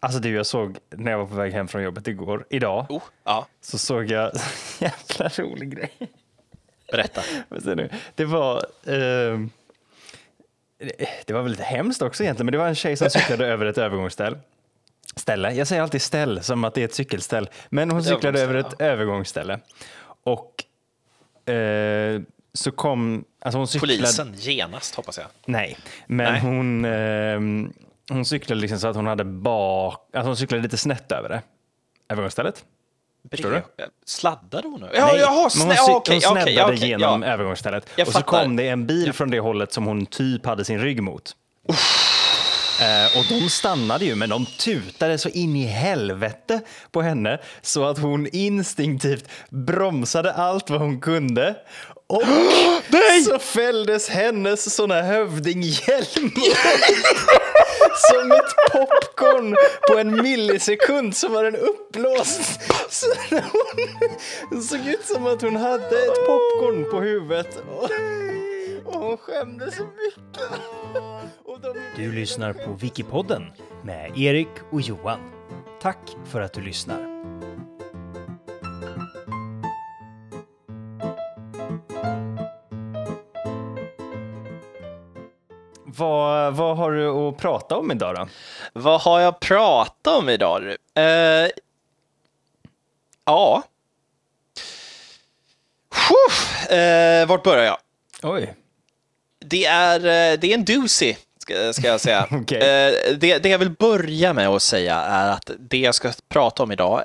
Alltså du, jag såg när jag var på väg hem från jobbet igår, idag, Oh, ja, så såg jag en jävla rolig grej. berätta. Det var, ehm, det var väl lite hemskt också egentligen, men det var en tjej som cyklade över ett övergångsställ. Ställe. Jag säger alltid ställ som att det är ett cykelställ, men hon cyklade över ett övergångsställe, övergångsställe. Och eh, så kom, alltså hon cyklade, Polisen genast hoppas jag. Nej, men Nej. hon, ehm, hon cyklade liksom så att hon hade bak, alltså hon cyklade lite snett över det. Övergångsstället. Förstår du? Sladdade hon? Ja, Nej, jaha, hon, snä, cy- okej, hon sneddade okej, genom ja. övergångsstället. Jag och så fattar. kom det en bil från det hållet som hon typ hade sin rygg mot. Eh, och de stannade ju, men de tutade så in i helvete på henne så att hon instinktivt bromsade allt vad hon kunde. Och så fälldes hennes såna hövdinghjälmar som ett popcorn på en millisekund så var den uppblåst. Så hon såg ut som att hon hade ett popcorn på huvudet. Och, och hon skämdes så mycket. De... Du lyssnar på Wikipodden med Erik och Johan. Tack för att du lyssnar. Vad, vad har du att prata om idag då? Vad har jag pratat om idag? Uh, ja. Uh, vart börjar jag? Oj. Det är, eh, det är en doozy, ska, ska jag säga. Eh, det, det jag vill börja med att säga är att det jag ska prata om idag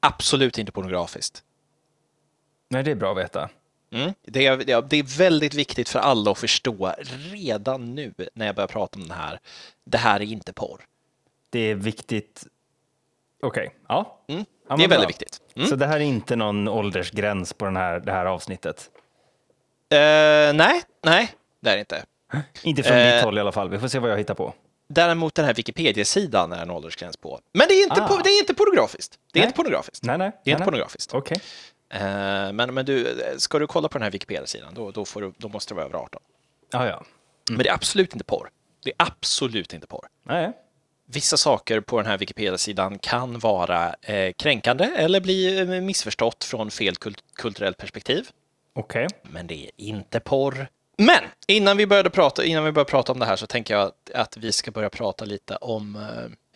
absolut inte pornografiskt. Nej, det är bra att veta. Mm. Det, är, det är- väldigt viktigt för alla att förstå redan nu när jag börjar prata om det här. Det här är inte porr. Det är viktigt. Okej, ja. Mm. Ja, det är bra. väldigt viktigt. Mm. Så det här är inte någon åldersgräns på den här, det här avsnittet? Eh, nej, nej, det är det inte. Inte från Eh. ditt håll i alla fall. Vi får se vad jag hittar på. Däremot den här Wikipedia-sidan är en åldersgräns på. Men det är inte, Ah. po- det är inte pornografiskt. Det är Nej. inte pornografiskt. Nej, nej. Det är inte nej, nej. pornografiskt. Okej. Eh, men, men du, ska du kolla på den här Wikipedia-sidan, då, då, får du, då måste du vara över 18. Ja, ja. Men det är absolut inte porr. Det är absolut inte porr. Nej. Vissa saker på den här Wikipedia-sidan kan vara eh, kränkande eller bli eh, missförstått från fel kult- kulturellt perspektiv. Okej. Men det är inte porr. Men innan vi började prata, innan vi började prata om det här så tänker jag att, att vi ska börja prata lite om eh,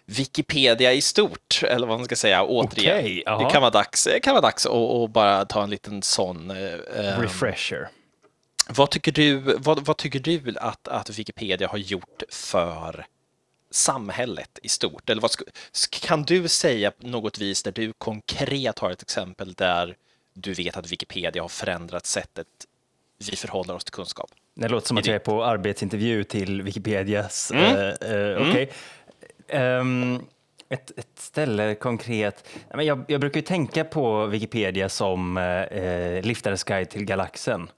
Wikipedia i stort, eller vad man ska säga, återigen. Jaha. det kan vara dags, kan vara dags att, att bara ta en liten sån. eh, eh, Refresher. vad tycker du, vad, vad tycker du att, att Wikipedia har gjort för samhället i stort? Eller vad, kan du säga på något vis där du konkret har ett exempel där du vet att Wikipedia har förändrat sättet vi förhåller oss till kunskap? Det låter som att jag är på arbetsintervju till Wikipedias. Mm. eh, eh, Okej. Ehm, ett, ett ställe konkret. Jag, jag brukar tänka på Wikipedia som eh, Liftarens guide till galaxen.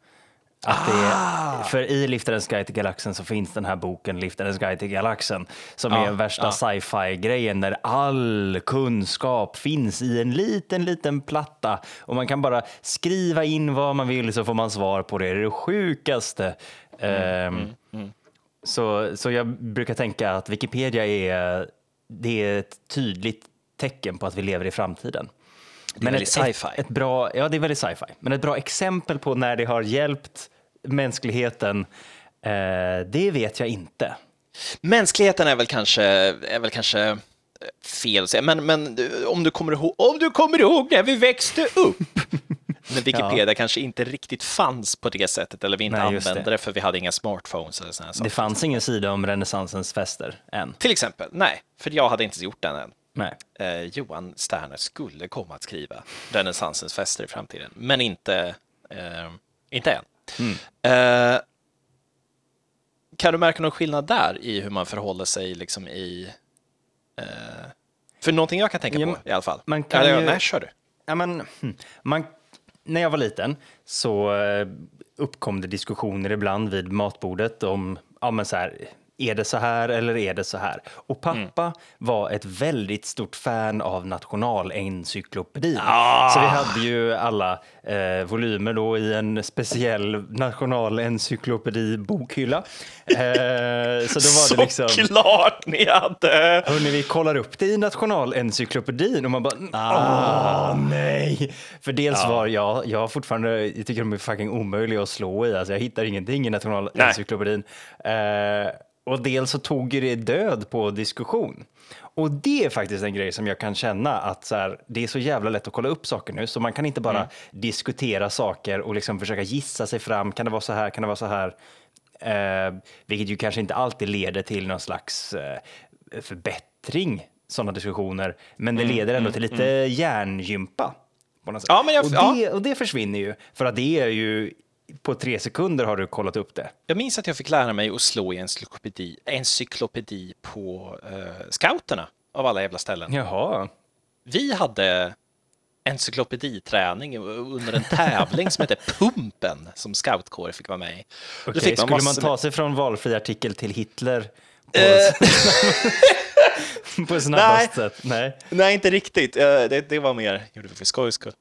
Att det, Ah! för i Liftarens guide till galaxen så finns den här boken Liftarens guide till galaxen som Ja, är värsta ja. sci-fi grejen där all kunskap finns i en liten, liten platta och man kan bara skriva in vad man vill så får man svar på det. Det är det sjukaste. Mm, Ehm, Så, så jag brukar tänka att Wikipedia är, det är ett tydligt tecken på att vi lever i framtiden. Det är väldigt sci-fi. Ett, ett bra, ja, det är väldigt sci-fi. Men ett bra exempel på när det har hjälpt mänskligheten, eh, det vet jag inte. Mänskligheten är väl kanske, är väl kanske eh, fel att säga, men, men om, du kommer ihåg, om du kommer ihåg när vi växte upp, när Wikipedia kanske inte riktigt fanns på det sättet, eller vi inte Nej, använde det. det för vi hade inga smartphones eller sådana saker. Det fanns ingen sida om renässansens fester än. Till exempel, nej, för jag hade inte gjort den än. Nej. Eh, Johan Sterner skulle komma att skriva renässansens fester i framtiden, men inte, eh, inte än. Mm. Eh, kan du märka någon skillnad där i hur man förhåller sig liksom i... Eh, för någonting jag kan tänka Ja, på men i alla fall. man kan ja, ju- Nej, kör du. Ja, men, hm, man, när jag var liten så eh, uppkom det diskussioner ibland vid matbordet om ja, men så här, är det så här eller är det så här? Och pappa var ett väldigt stort fan av Nationalencyklopedin. Så vi hade ju alla eh, volymer då i en speciell Nationalencyklopedi-bokhylla. Eh, så då var det liksom... Såklart ni hade! Hörrni, vi kollar upp det i Nationalencyklopedin och man bara, åh nej. För dels var jag, jag fortfarande, jag tycker de är fucking omöjliga att slå i, alltså jag hittar ingenting i Nationalencyklopedin. Eh, och dels så tog ju det död på diskussion. Och det är faktiskt en grej som jag kan känna att så här, det är så jävla lätt att kolla upp saker nu, så man kan inte bara diskutera saker och liksom försöka gissa sig fram. Kan det vara så här? Kan det vara så här? Eh, vilket ju kanske inte alltid leder till någon slags eh, förbättring, sådana diskussioner. Men det leder ändå till lite hjärngympa. Något sätt. Ja, men jag- och, det, och det försvinner ju, för att det är ju på tre sekunder har du kollat upp det. Jag minns att jag fick lära mig att slå i encyklopedi, encyklopedi på eh, scouterna av alla jävla ställen. Jaha. Vi hade encyklopediträning under en tävling som hette Pumpen som scoutkår fick vara med i. Okej, fick skulle man ta sig från valfri artikel till Hitler på, Eh. på snabbast sätt? Nej. Nej, inte riktigt. Eh, Det, det var mer, gjorde vi för skojs skull.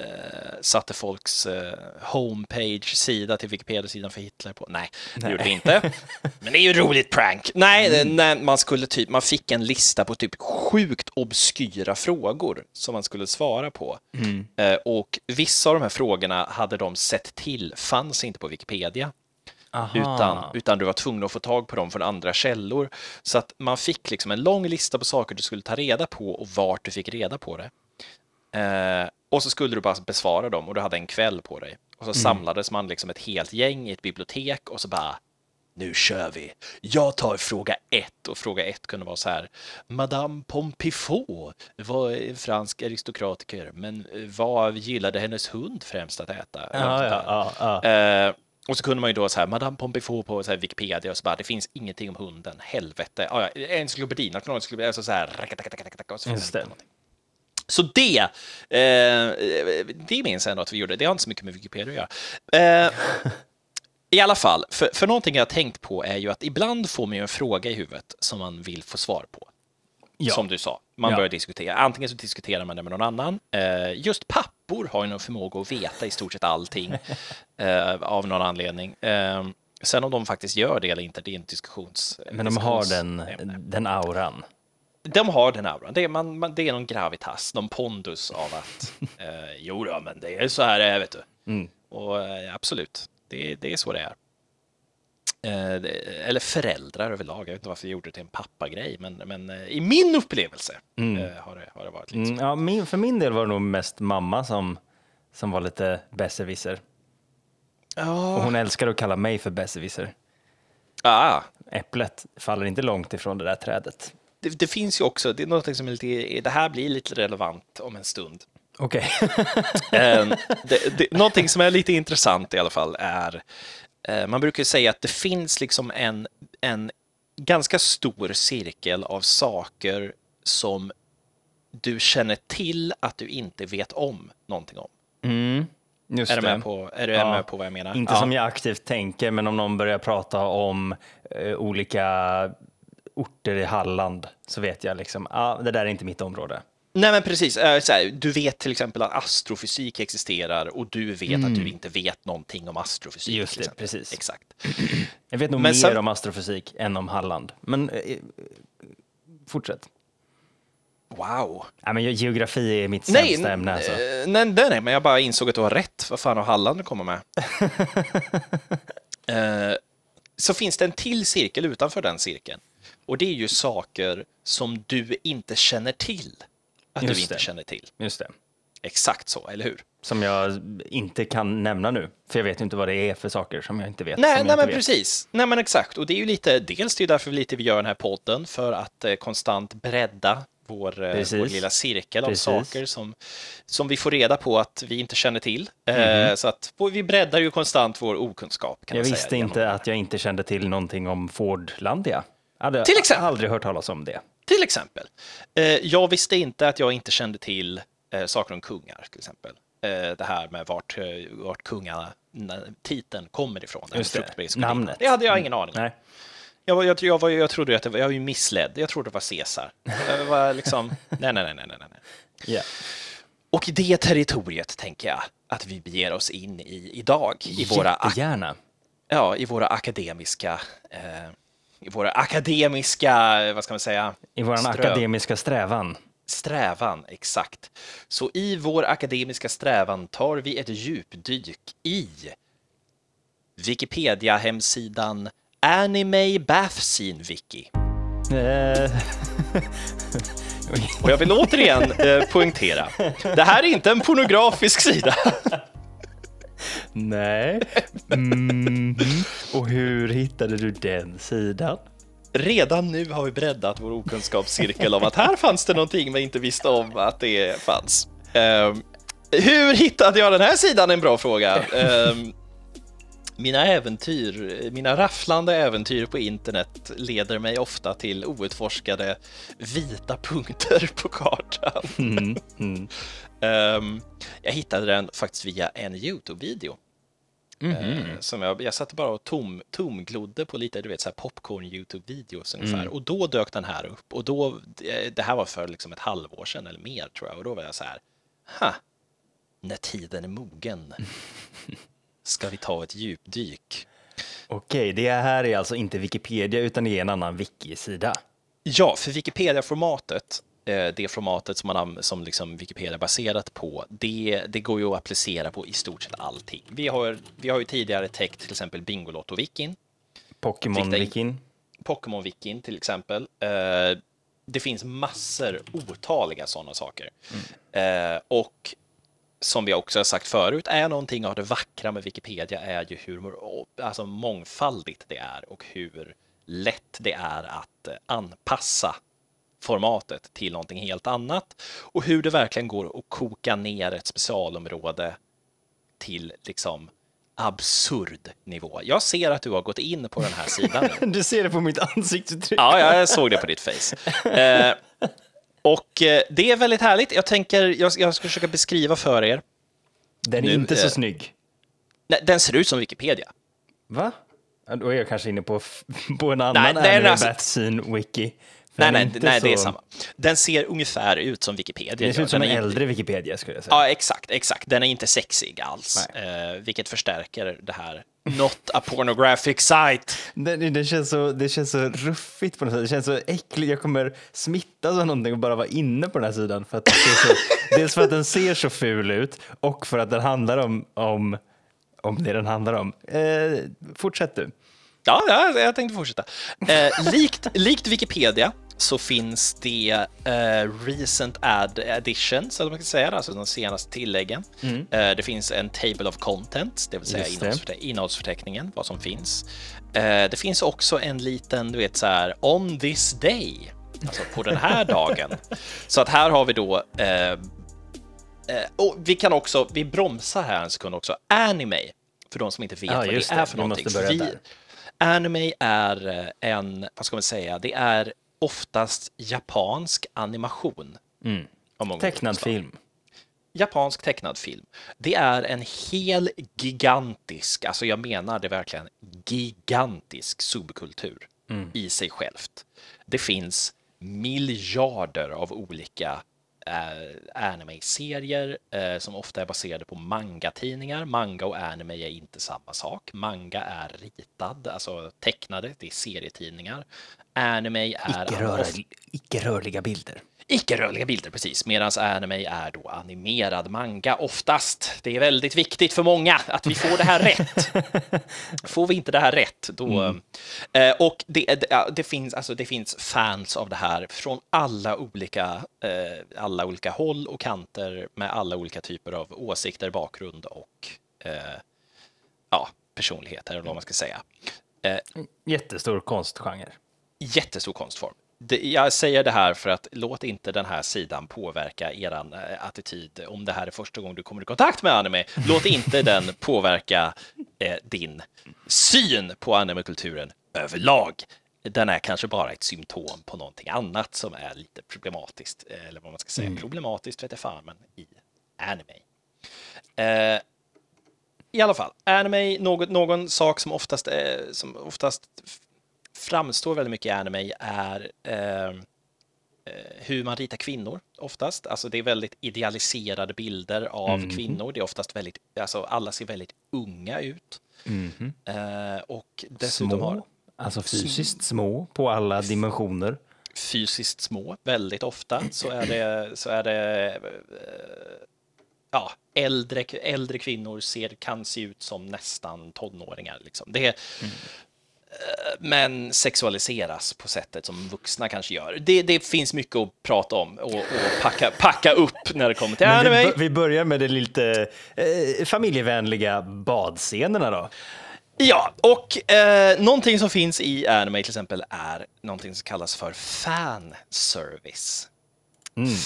Eh, satte folks eh, homepage-sida till Wikipedia-sidan för Hitler på. Nej, det gjorde vi inte. Men det är ju roligt prank. Nej, det- när man skulle typ, man fick en lista på typ sjukt obskyra frågor som man skulle svara på. Eh, och vissa av de här frågorna hade de sett till, fanns inte på Wikipedia. Aha. Utan, utan du var tvungen att få tag på dem från andra källor. Så att man fick liksom en lång lista på saker du skulle ta reda på och vart du fick reda på det. Eh, och så skulle du bara besvara dem och du hade en kväll på dig. Och så samlades man liksom ett helt gäng i ett bibliotek och så bara nu kör vi. Jag tar fråga ett och fråga ett kunde vara så här. Madame Pompifou var en fransk aristokratiker, men vad gillade hennes hund främst att äta? Ja, ja, ja, ja. Eh, och så kunde man ju då så här, Madame Pompifou på så här Wikipedia och så bara, det finns ingenting om hunden, helvete. Ah, ja, encyklopedi, nationalencyklopedi, alltså så här, och så får man Just det. någonting. Så det, eh, det minns jag ändå att vi gjorde. Det har inte så mycket med Wikipedia att göra. Eh, I alla fall, för, för någonting jag har tänkt på är ju att ibland får man ju en fråga i huvudet som man vill få svar på. Ja. Som du sa, man Ja. börjar diskutera. Antingen så diskuterar man det med någon annan. Eh, just pappor har ju någon förmåga att veta i stort sett allting eh, av någon anledning. Eh, sen om de faktiskt gör det eller inte, det är en diskussions... Men de har den, den auran. De har den auran. Det är, man, man, det är någon gravitas, någon pondus av att eh, jo då, men det är så här det är, vet du. Mm. Och eh, absolut, det, det är så det är. Eh, det, eller föräldrar överlag. Jag vet inte varför jag gjorde det till en pappagrej, men, men eh, i min upplevelse eh, har, det, har det varit lite så. Mm, ja, min, för min del var det nog mest mamma som, som var lite besserwisser. Och Ja, hon älskar att kalla mig för besserwisser. ah, Äpplet faller inte långt ifrån det där trädet. Det, det finns ju också, det är något som är lite, det här blir lite relevant om en stund. Okej. Eh, det, det, någonting som är lite intressant i alla fall är, eh, man brukar säga att det finns liksom en, en ganska stor cirkel av saker som du känner till att du inte vet om någonting om. Mm, Är du med på, är du Ja. med på vad jag menar? Inte Ja. som jag aktivt tänker, men om någon börjar prata om eh, olika orter i Halland så vet jag liksom, ah, det där är inte mitt område. Nej men precis, Eh, här, du vet till exempel att astrofysik existerar och du vet att du inte vet någonting om astrofysik. Mm. Just det, exempel. precis. Exakt. Jag vet nog Men mer sen- om astrofysik än om Halland. Men eh, eh, fortsätt. Wow. Nej, men geografi är mitt Nej, sämsta ämne. Alltså. eh, nej, nej, nej, men jag bara insåg att du har rätt. Vad fan har Halland att komma med? Eh, så finns det en till cirkel utanför den cirkeln. Och det är ju saker som du inte känner till. Att Just du inte det. känner till. Just det. Exakt så, eller hur? Som jag inte kan nämna nu, för jag vet inte vad det är för saker som jag inte vet. Nej, nej jag men vet. precis. Nej, men exakt. Och det är ju lite, dels det är därför lite vi gör den här podden, för att eh, konstant bredda vår, eh, vår lilla cirkel Precis. av saker som, som vi får reda på att vi inte känner till. Eh, så att vi breddar ju konstant vår okunskap. Kan. Jag man visste inte att jag inte kände till någonting om Fordlandia. Hade Till exempel. aldrig hört talas om det. Till exempel. Eh, jag visste inte att jag inte kände till eh, saker om kungar, till exempel. Eh, det här med vart, vart kungarna när titeln kommer ifrån. Just det, namnet. Det hade jag ingen aning om. Nej. Jag, jag, jag, var, jag trodde att det var, jag var ju missledd. Jag trodde det var Caesar. Jag var liksom, nej, nej, nej, nej, nej. nej. Ja. Och det territoriet tänker jag att vi beger oss in i idag. I våra, Jättegärna. ja, i våra akademiska, eh, i våra akademiska, vad ska man säga? I vår akademiska strävan. Strävan, exakt. Så i vår akademiska strävan tar vi ett djupdyk i Wikipedia-hemsidan Anime Bath Scene Wiki. Eh, Och jag vill återigen eh, poängtera, det här är inte en pornografisk sida. nej. Mhm. Och hur hittade du den sidan? Redan nu har vi breddat vår okunskapscirkel om att här fanns det någonting vi inte visste om att det fanns. Ehm, hur hittade jag den här sidan? En bra fråga. Ehm, mina äventyr, mina rafflande äventyr på internet leder mig ofta till outforskade vita punkter på kartan. Mm, mm. Ehm, jag hittade den faktiskt via en YouTube-video. Eh, som jag, jag satt bara och tom, tomglodde på lite, du vet, så här popcorn YouTube-videos ungefär. Och då dök den här upp. Och då, det det här var för liksom ett halvår sedan eller mer tror jag. Och då var jag så här, ha, när tiden är mogen ska vi ta ett djupdyk. Okej, det här är alltså inte Wikipedia utan det är en annan wiki-sida. Ja, för Wikipedia-formatet, eh, det formatet som, man, som liksom Wikipedia är baserat på, det, det går ju att applicera på i stort sett allting. Vi har, vi har ju tidigare täckt till exempel Bingolotto-wikin, Pokémon-wikin. Pokémon-wikin till exempel. Eh, det finns massor, otaliga sådana saker. Eh, och som vi också har sagt förut, är någonting av det vackra med Wikipedia är ju hur alltså mångfaldigt det är och hur lätt det är att eh, anpassa formatet till någonting helt annat och hur det verkligen går att koka ner ett specialområde till liksom absurd nivå. Jag ser att du har gått in på den här sidan. Du ser det på mitt ansiktsuttryck. Ja, jag såg det på ditt face. Eh, och eh, det är väldigt härligt. Jag tänker, jag, jag ska försöka beskriva för er. Den är Nu, inte så eh, snygg. Nej, den ser ut som Wikipedia. Va? Då är jag kanske inne på, på en annan Nej, nej, anime alltså- wiki. Nej, den nej, nej det är så- samma. Den ser ungefär ut som Wikipedia. Det ser ut som Den en inte- äldre Wikipedia skulle jag säga. Ja, exakt, exakt. Den är inte sexig alls, eh, vilket förstärker det här. Not a pornographic site. Det, det, känns så, det känns så ruffigt på något sätt. Det känns så äckligt. Jag kommer smittas av någonting och bara vara inne på den här sidan. För att så, dels för att den ser så ful ut och för att den handlar om, om, om det den handlar om. Eh, fortsätt du. Ja, ja, jag tänkte fortsätta. Eh, likt, likt Wikipedia så finns det eh, recent add additions, eller man kan säga, alltså de senaste tilläggen. Eh, det finns en table of contents, det vill säga innehållsförte- innehållsförteckningen, vad som finns. Eh, det finns också en liten, du vet så här, on this day, alltså på den här dagen. Så att här har vi då och vi kan också, vi bromsar här en sekund också, anime, för de som inte vet Ja, vad det det. är för någonting. Vi-. Anime är eh, en, vad ska man säga, det är oftast japansk animation. Mm. Tecknad film. Japansk tecknad film. Det är en hel gigantisk, alltså jag menar det verkligen, gigantisk subkultur i sig självt. Det finns miljarder av olika anime-serier eh, som ofta är baserade på manga-tidningar. Manga och anime är inte samma sak. Manga är ritad, alltså tecknade, det är serietidningar. Anime är Icke-rörliga, icke-rörliga bilder. Icke-rörliga bilder, precis. Medan anime är då animerad manga oftast. Det är väldigt viktigt för många att vi får det här rätt. Får vi inte det här rätt, då... Eh, och det, det, ja, det, finns, alltså, det finns fans av det här från alla olika, eh, alla olika håll och kanter med alla olika typer av åsikter, bakgrund och eh, ja, personligheter, eller vad man ska säga. Eh, Jättestor konstgenre. jättestor konstform. Det, jag säger det här för att låt inte den här sidan påverka eran eh, attityd. Om det här är första gången du kommer i kontakt med anime, låt inte den påverka eh, din syn på animekulturen överlag. Den är kanske bara ett symptom på någonting annat som är lite problematiskt. eh, Eller vad man ska säga. Problematiskt vet jag fan, men i anime. Eh, I alla fall, anime, något, någon sak som oftast, eh, som oftast framstår väldigt mycket i anime är eh, eh, hur man ritar kvinnor oftast. Alltså det är väldigt idealiserade bilder av kvinnor. Det är oftast väldigt, alltså alla ser väldigt unga ut. Eh, och dessutom Små, har alltså fysiskt små på alla dimensioner. fysiskt små väldigt ofta så är det, så är det eh, ja, äldre, äldre kvinnor ser, kan se ut som nästan tonåringar. Liksom. Det, eh, Men sexualiseras på sättet som vuxna kanske gör. Det, det finns mycket att prata om och, och packa, packa upp när det kommer till Men vi, anime. vi börjar med de lite eh, familjevänliga badscenerna då. Ja, och eh, någonting som finns i anime till exempel är någonting som kallas för fanservice.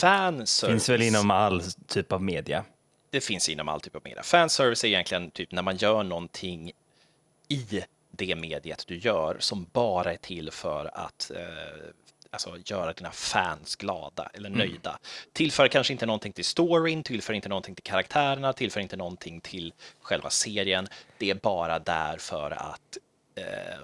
Fanservice. Finns väl inom all typ av media. det finns inom all typ av media. Fanservice är egentligen typ när man gör någonting i det mediet du gör som bara är till för att eh, alltså, göra dina fans glada eller nöjda. Tillför kanske inte någonting till storyn, tillför inte någonting till karaktärerna, tillför inte någonting till själva serien. Det är bara där för att eh,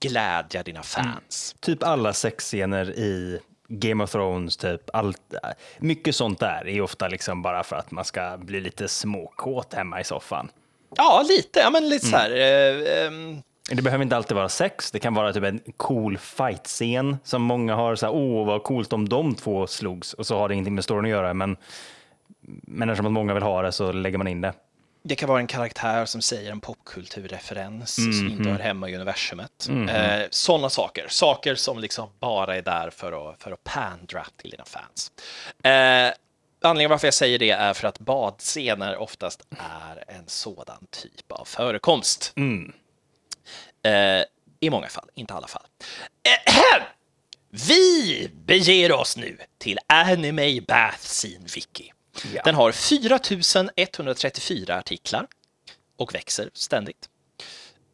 glädja dina fans. Typ alla sexscener i Game of Thrones, typ allt. Mycket sånt där är ofta liksom bara för att man ska bli lite småkåt hemma i soffan. Ja, lite. Ja, men lite så här. Eh, ehm, Det behöver inte alltid vara sex. Det kan vara typ en cool fight-scen som många har så här, åh vad coolt om de två slogs och så har det ingenting med storyn att göra. Men, men eftersom att många vill ha det så lägger man in det. Det kan vara en karaktär som säger en popkulturreferens som inte hör hemma i universumet. Eh, Sådana saker. Saker som liksom bara är där för att, för att pandra till dina fans. Eh, anledningen varför jag säger det är för att badscener oftast är en sådan typ av förekomst. Eh, I många fall, inte alla fall. Eh, vi beger oss nu till Anime Bath Scene Wiki. Ja. Den har 4134 artiklar och växer ständigt.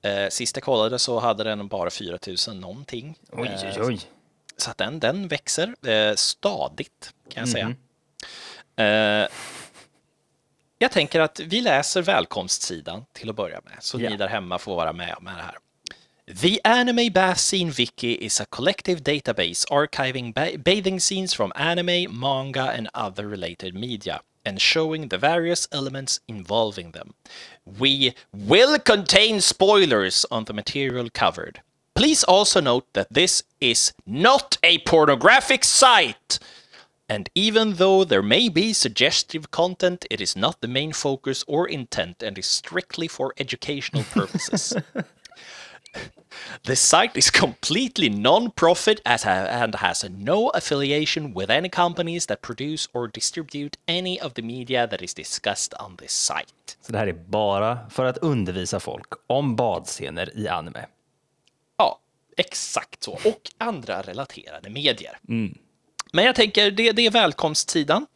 Eh, sist jag kollade så hade den bara 4000 någonting. Oj, Eh, oj, oj. Så att den, den växer eh, stadigt, kan jag säga. Mhm. Eh, jag tänker att vi läser välkomstsidan till att börja med, så Ja. ni där hemma får vara med med det här. The Anime Bath Scene Wiki is a collective database archiving ba- bathing scenes from anime, manga, and other related media, and showing the various elements involving them. We will contain spoilers on the material covered. Please also note that this is not a pornographic site. And even though there may be suggestive content, it is not the main focus or intent and is strictly for educational purposes. the site is completely non-profit and has no affiliation with any companies that produce or distribute any of the media that is discussed on this site. Så det här är bara för att undervisa folk om badscener i anime. Ja, exakt så. Och andra relaterade medier. Men jag tänker, det, det är välkomstsidan.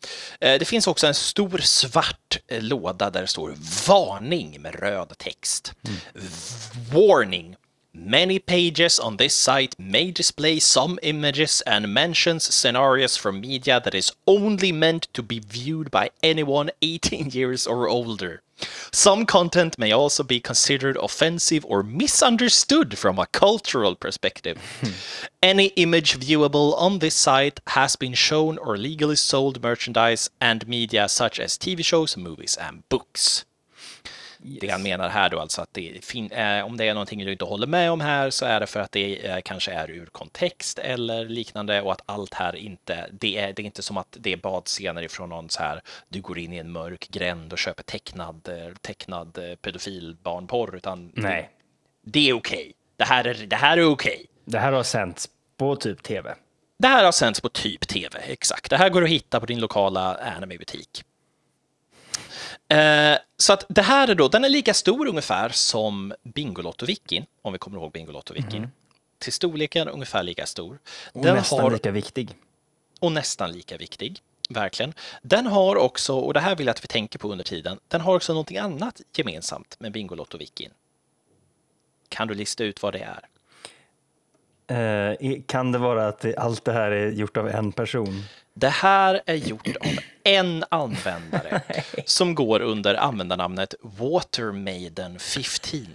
Eh, Det finns också en stor svart eh, låda där det står varning med röd text. Warning. Many pages on this site may display some images and mentions scenarios from media that is only meant to be viewed by anyone 18 years or older. Some content may also be considered offensive or misunderstood from a cultural perspective. Any image viewable on this site has been shown or legally sold merchandise and media such as TV shows, movies, and books. Det han menar här då alltså att det eh, om det är någonting du inte håller med om här så är det för att det eh, kanske är ur kontext eller liknande och att allt här inte, det är, det är inte som att det är badscener ifrån någon så här, du går in i en mörk gränd och köper tecknad, eh, tecknad eh, pedofilbarnporr utan Nej, det är okej. Det här är, det här är okej. det här har sänts på typ tv. Det här har sänds på typ tv, exakt. Det här går att hitta på din lokala anime-butik. Eh, så att det här är då, den är lika stor ungefär som Bingolotto-wikin, om vi kommer ihåg Bingolotto-wikin. Till storleken ungefär lika stor. Och Den nästan har, lika viktig. och nästan lika viktig, verkligen. Den har också, och det här vill jag att vi tänker på under tiden, den har också någonting annat gemensamt med Bingolotto-wikin. Kan du lista ut vad det är? Eh, kan det vara att allt det här är gjort av en person? Det här är gjort av en användare som går under användarnamnet Watermaiden15.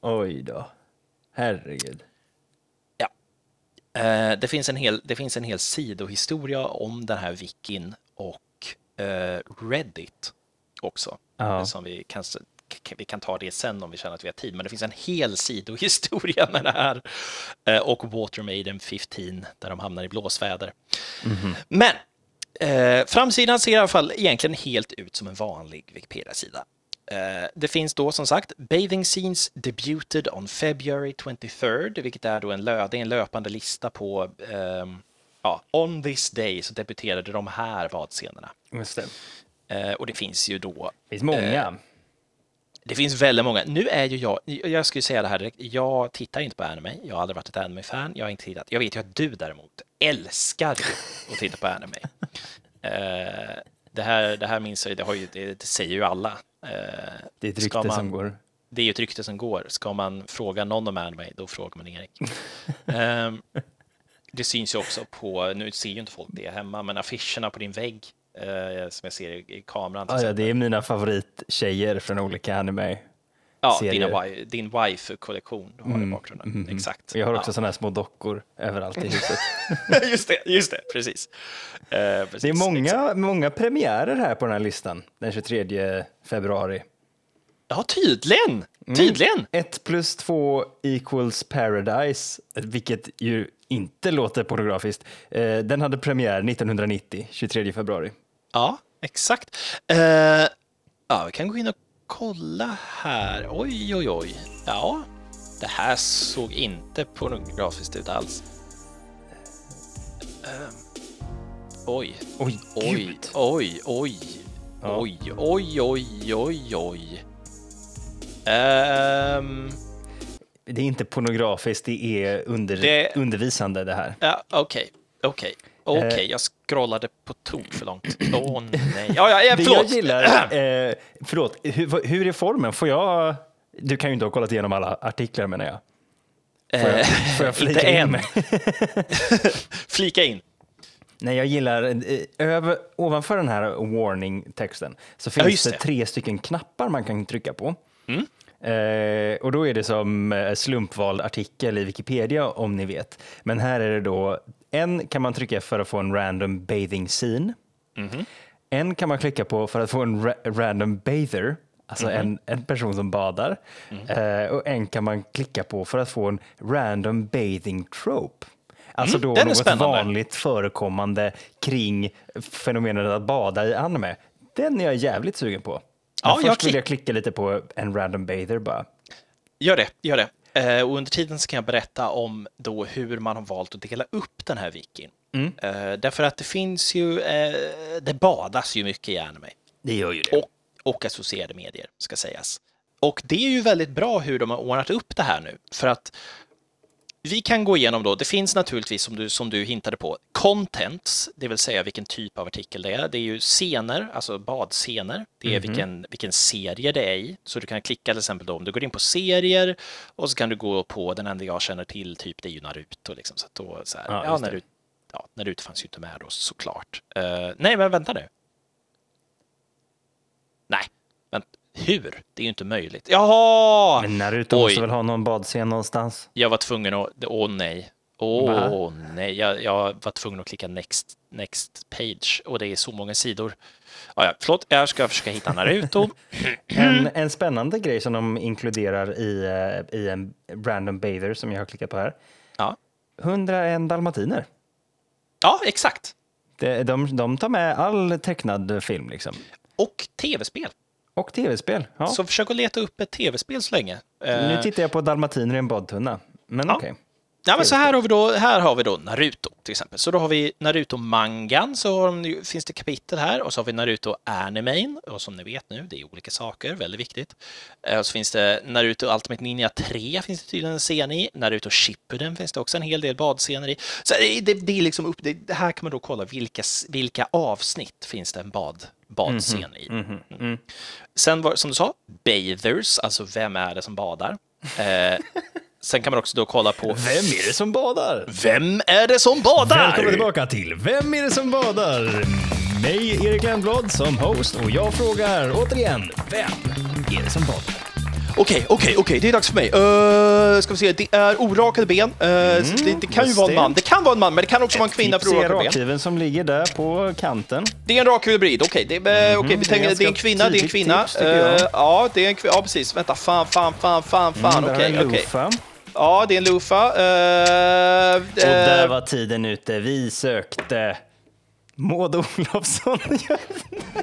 Oj då. Herregud. Ja. Eh, det, finns en hel, det finns en hel sidohistoria om den här wikin och eh, Reddit också. Ja. Som vi kan, vi kan ta det sen om vi känner att vi har tid, men det finns en hel sidohistoria med det här. Eh, och Watermaiden 15 där de hamnar i blåsväder. Men eh, framsidan ser i alla fall egentligen helt ut som en vanlig Wikipedia-sida. Eh, det finns då som sagt Bathing Scenes debuted on February 23rd, vilket är då en, lö det är en löpande lista på ehm, ja, on this day så debuterade de här badscenerna. Just det. Eh, och det finns ju då Det finns många. Det finns väldigt många. Nu är ju jag, jag skulle säga det här direkt, jag tittar inte på anime, jag har aldrig varit ett anime-fan, jag har inte tittat. Jag vet ju att du däremot älskar att titta på anime. Eh, det, här, det här minns jag, det, har ju, det, det säger ju alla. Eh, det är ett rykte man- som går. det är ju ett rykte som går. Ska man fråga någon om anime, då frågar man Erik. Ehm, det syns ju också på, nu ser ju inte folk det hemma, men affischerna på din vägg som jag ser i, kameran. Ah, ja, det är mina favorittjejer från olika anime. ja, dina, din waifu-kollektion du har i bakgrunden. Exakt. Och jag har också ja. sådana här små dockor överallt i huset. just det, just det, precis. Eh, precis. Det är många, många premiärer här på den här listan den 23 februari. Ja, tydligen! Tydligen! 1 plus 2 equals paradise, vilket ju inte låter pornografiskt. Eh, Den hade premiär 1990, 23 februari. Ja, exakt. Eh, ja, vi kan gå in och kolla här. Oj, oj, oj. Ja, det här såg inte pornografiskt ut alls. Eh, oj, Oj, oj, gud! oj, oj, Ja. oj, oj, oj, oj, oj. Ehm, Det är inte pornografiskt, det är under, Det- undervisande det här. ja, okej, okej, okej. Eh. Jag scrollade på tok för långt. Åh nej. Ja, ja, ja, Det förlåt. jag gillar, eh, förlåt, hur, hur är formen? Får jag, du kan ju inte ha kollat igenom alla artiklar menar jag. Får jag, får jag flika inte in? Flika in. Nej, jag gillar, eh, över, ovanför den här warning-texten så finns just det. det. tre stycken knappar man kan trycka på. Eh, och då är det som eh, slumpvald artikel i Wikipedia om ni vet. Men här är det då, en kan man trycka för att få en random bathing scene. En kan man klicka på för att få en ra- random bather, alltså en, en person som badar. Eh, och en kan man klicka på för att få en random bathing trope. Alltså då den är något spännande. vanligt förekommande kring fenomenet att bada i anime. Den är jag jävligt sugen på. Men Ja, jag först vill klick- jag klicka lite på en random bather bara. Gör det, gör det. Eh, och under tiden så kan jag berätta om då hur man har valt att dela upp den här wikin. Eh, därför att det finns ju, eh, det badas ju mycket i anime. Det gör ju det. Och, och associerade medier, ska sägas. Och det är ju väldigt bra hur de har ordnat upp det här nu. För att vi kan gå igenom då, det finns naturligtvis som du, som du hintade på, contents, det vill säga vilken typ av artikel det är. Det är ju scener, alltså badscener. Det är vilken, vilken serie det är i. Så du kan klicka till exempel då om du går in på serier och så kan du gå på den enda jag känner till, typ det är ju Naruto. Liksom. Så att då, så här, Ja, ja. Naruto, ja, Naruto fanns ju inte med då såklart. Eh, nej, men vänta nu. Nej, hur? Det är ju inte möjligt. Jaha! Men Naruto Oj. måste väl ha någon badscen någonstans? Jag var tvungen att... Åh nej. Åh Va? nej. Jag, jag var tvungen att klicka next, next page och det är så många sidor. Ja, ja, förlåt, jag ska försöka hitta Naruto. En, en spännande grej som de inkluderar i, eh, i en random bather som jag har klickat på här. Ja, 101 dalmatiner. ja exakt. De, de, de tar med all tecknad film liksom. Och tv-spel. Och tv-spel. Ja. Så försök att leta upp ett tv-spel så länge. Eh, Nu tittar jag på dalmatiner i en badtunna. Men Ja. okej. Ja, men så här har vi då, här har vi då Naruto till exempel. Så då har vi Naruto-mangan, så de, finns det kapitel här och så har vi Naruto-animen och som ni vet nu, det är olika saker, väldigt viktigt. Eh, Och så finns det Naruto Ultimate Ninja 3 finns det tydligen en scen i. Naruto Shippuden finns det också en hel del badscener i. Så det, det, är liksom upp, det, här kan man då kolla vilka, vilka avsnitt finns det en bad, badscen i. Mm. Sen var som du sa, bathers, alltså vem är det som badar? Eh, sen kan man också då kolla på Vem är det som badar? vem är det som badar? Välkommen tillbaka till Vem är det som badar? mig, Erik Lennblad, som host och jag frågar återigen, vem är det som badar? Okej, okej, okej, det är dags för mig. Uh, ska vi se, det är orakade ben. Uh, det, det kan ju vara en det. man. Det kan vara en man, men det kan också vara en kvinna för orakade ben. rakhyveln som ligger där på kanten. Det är en rak hybrid, okej. Det, är- okej, vi det är tänker, det är en ganska kvinna, det är en kvinna. tips. Eh, ja, det är en kvinna. Ja, precis. Vänta, fan, fan, fan, fan, fan. Mm, där har Okej, vi en okej. loofah. Ja, det är en loofah. Uh, Och där var tiden ute. Vi sökte Maud Olofsson.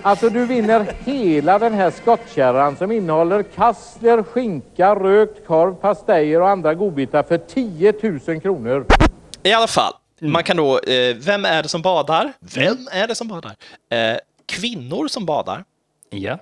Alltså du vinner hela den här skottkärran som innehåller kassler, skinka, rökt korv, pastejer och andra godbitar för 10 000 kronor. I alla fall, Mm. man kan då... eh, vem är det som badar? Vem är det som badar? Eh, kvinnor som badar. ja.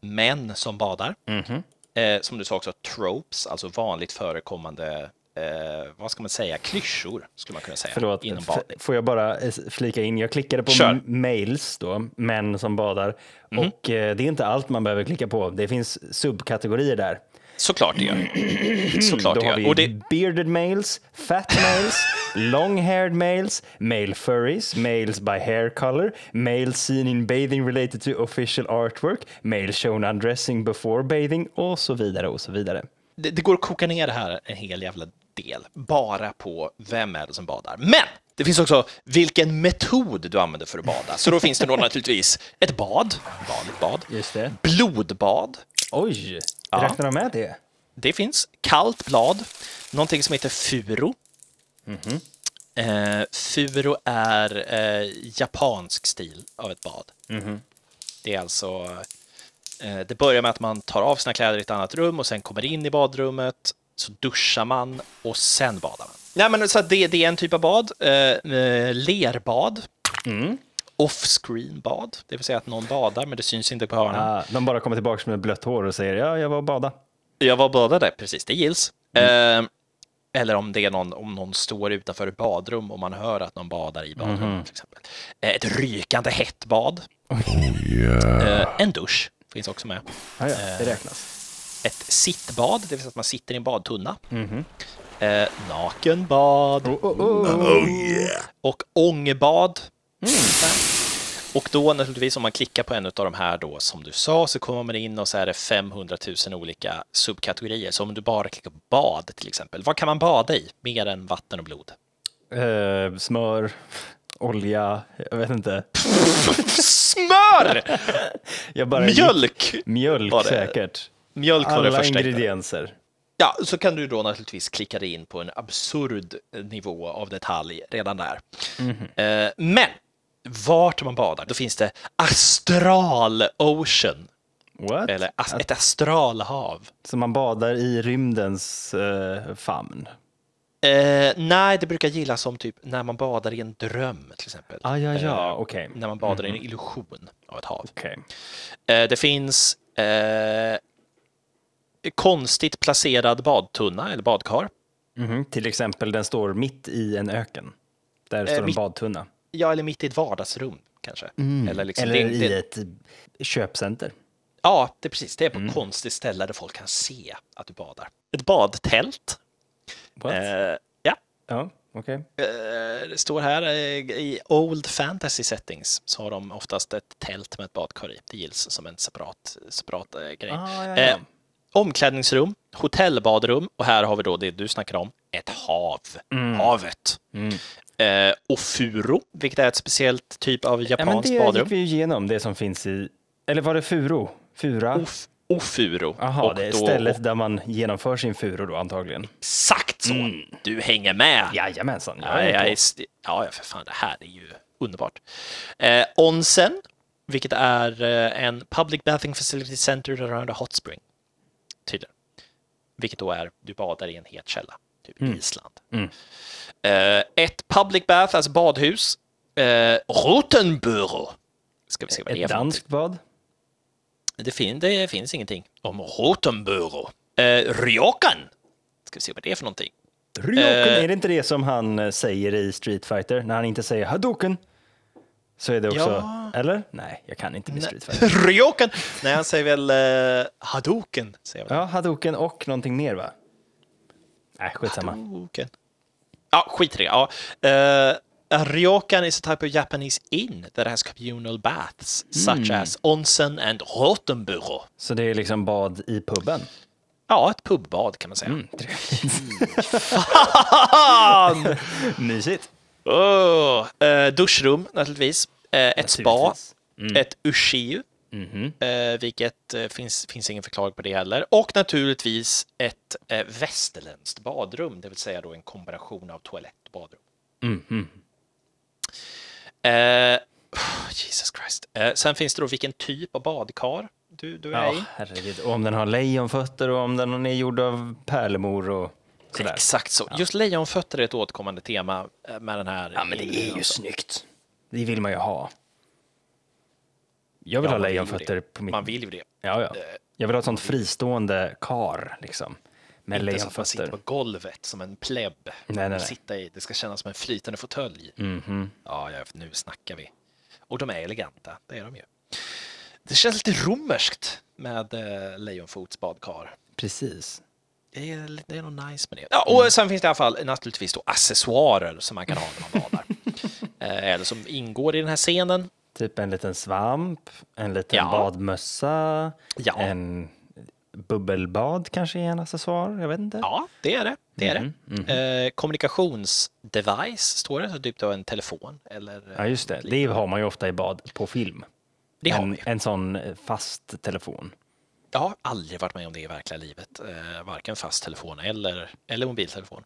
Män som badar. Mhm. Eh, som du sa också, tropes, alltså vanligt förekommande, eh, vad ska man säga, klyschor skulle man kunna säga Förlåt, inom badning. får jag bara eh, flika in? Jag klickade på Kör. mails då, män som badar. Mhm. Och eh, det är inte allt man behöver klicka på. Det finns subkategorier där. Såklart det gör. Såklart Då det har gör. vi Och det, bearded males, fat males, long-haired males, male furries, males by hair color, males seen in bathing related to official artwork, males shown undressing before bathing och så vidare och så vidare. det, det går att koka ner det här en hel jävla del, bara på vem är det som badar. Men det finns också vilken metod du använder för att bada. Så då finns det då naturligtvis ett bad, vanligt bad, Just det. blodbad, Oj, Ja. räknar de med det? Det finns kallt blad, någonting som heter furo. Eh, furo är eh, japansk stil av ett bad. Det är alltså, eh, det börjar med att man tar av sina kläder i ett annat rum och sen kommer in i badrummet, så duschar man och sen badar man. Nej, men så det, det är en typ av bad. Eh, eh, lerbad. Off-screen bad, det vill säga att någon badar men det syns inte på hörnan. Ah, de bara kommer tillbaka med blött hår och säger ja, jag var och bada. Jag var badade, precis, det gills. Eh, eller om det är någon, om någon står utanför ett badrum och man hör att någon badar i badrummet till exempel. Eh, ett rykande hett bad. Eh, en dusch finns också med. Ah, ja, det räknas. Ett sittbad, det vill säga att man sitter i en badtunna. Eh, nakenbad. Oh, oh, oh. Och ångbad. Och då naturligtvis om man klickar på en av de här då som du sa så kommer man in och så är det 500 000 olika subkategorier. Så om du bara klickar på bad till exempel, vad kan man bada i mer än vatten och blod? Eh, smör, olja, jag vet inte. Smör! Jag bara Mjölk! Mjölk var det. säkert. Mjölk var det Alla första. hittade. ingredienser. Ja, så kan du då naturligtvis klicka dig in på en absurd nivå av detalj redan där. Eh, men vart man badar, då finns det Astral Ocean, What? eller ett astralhav. Så man badar i rymdens eh, famn? Eh, nej, det brukar gillas som typ när man badar i en dröm till exempel. Ah, ja, ja, Eh, okej. När man badar i en illusion av ett hav. Okej. Eh, det finns eh, konstigt placerad badtunna eller badkar. Mhm, Till exempel, den står mitt i en öken. Där står en Eh, mitt- badtunna. Ja, eller mitt i ett vardagsrum kanske. Eller, liksom, Eller det, i det, ett köpcenter. Ja, det är precis. Det är på ett konstigt ställe där folk kan se att du badar. Ett badtält. What? Eh, ja, Ja, okej. eh, det står här eh, i Old Fantasy Settings så har de oftast ett tält med ett badkar i. Det gills som en separat, separat eh, grej. Ah, ja, ja. Eh, omklädningsrum, hotellbadrum och här har vi då det du snackar om, ett hav. Mm. Havet. Eh, och furo, vilket är ett speciellt typ av Ja, men japanskt det gick vi ju igenom, det som finns i... Eller var det furo? Fura? Of, ofuro. Jaha, det är då- stället där man genomför sin furo då antagligen. Exakt så! Du hänger med! Jajamensan, jag Ja, jag är, ja, för fan, det här är ju underbart. Eh, onsen, vilket är eh, en public bathing facility centered around a hot spring. Tydligen. Vilket då är, du badar i en het källa, typ Island. Eh, ett public bath, alltså badhus. Eh, Rotenbüro. Ska vi se vad det är Ett danskt bad? Det, fin- det finns ingenting om Rotenbüro. Eh, Ryokan. Ska vi se vad det är för någonting. Ryoken, Eh. är det inte det som han eh, säger i Street Fighter när han inte säger Hadoken? Så är det också, Ja. eller? Nej, jag kan inte med Street Fighter. Ryokan! Nej, han säger väl uh, Hadoken. Säger. Ja, Hadoken och någonting mer va? Nej, skitsamma. Hadoken. Ja, skit i det. Ja. Eh, Ryokan is a type of Japanese inn that has communal baths, such as onsen and rotenburo. Så det är liksom bad i puben? Ja, ett pubbad kan man säga. Mm, Mysigt. Oh, eh, duschrum naturligtvis. Eh, ett spa. Mm. Ett ushiu. Mhm. Eh, vilket eh, finns, finns ingen förklaring på det heller. Och naturligtvis ett eh, västerländskt badrum, det vill säga då en kombination av toalett och badrum. Mhm. Eh, Jesus Christ. Eh, sen finns det då vilken typ av badkar du, du är Ja, i. herregud. Och om den har lejonfötter och om den är gjord av pärlemor och sådär. Exakt så. Just lejonfötter är ett återkommande tema eh, med den här. Ja, men det är ju alltså. snyggt. Det vill man ju ha. Jag vill Ja, ha lejonfötter på mitt... Man vill ju det. Ja, ja. Eh, Jag vill ha ett sånt fristående kar, liksom. Med Inte så att man sitter på golvet som en pleb. Nej, nej, nej. Sitta i, det ska kännas som en flytande fåtölj. Mhm. Ja, ja, nu snackar vi. Och de är eleganta, det är de ju. Det känns lite romerskt med eh, lejonfots badkar. Precis. Det är, det är nog nice med det. Ja, och sen finns det i alla fall naturligtvis då accessoarer som man kan ha när man badar. eh, eller som ingår i den här scenen. Typ en liten svamp, en liten Ja. badmössa, Ja. en bubbelbad kanske är en accessoar, jag vet inte. Ja, det är det. Det är Mhm, det. Eh, kommunikationsdevice står det, så typ då en telefon eller... Ja, just det. Det har man ju ofta i bad på film. Det har en, vi. en sån eh, fast telefon. Jag har aldrig varit med om det i verkliga livet, eh, varken fast telefon eller, eller mobiltelefon.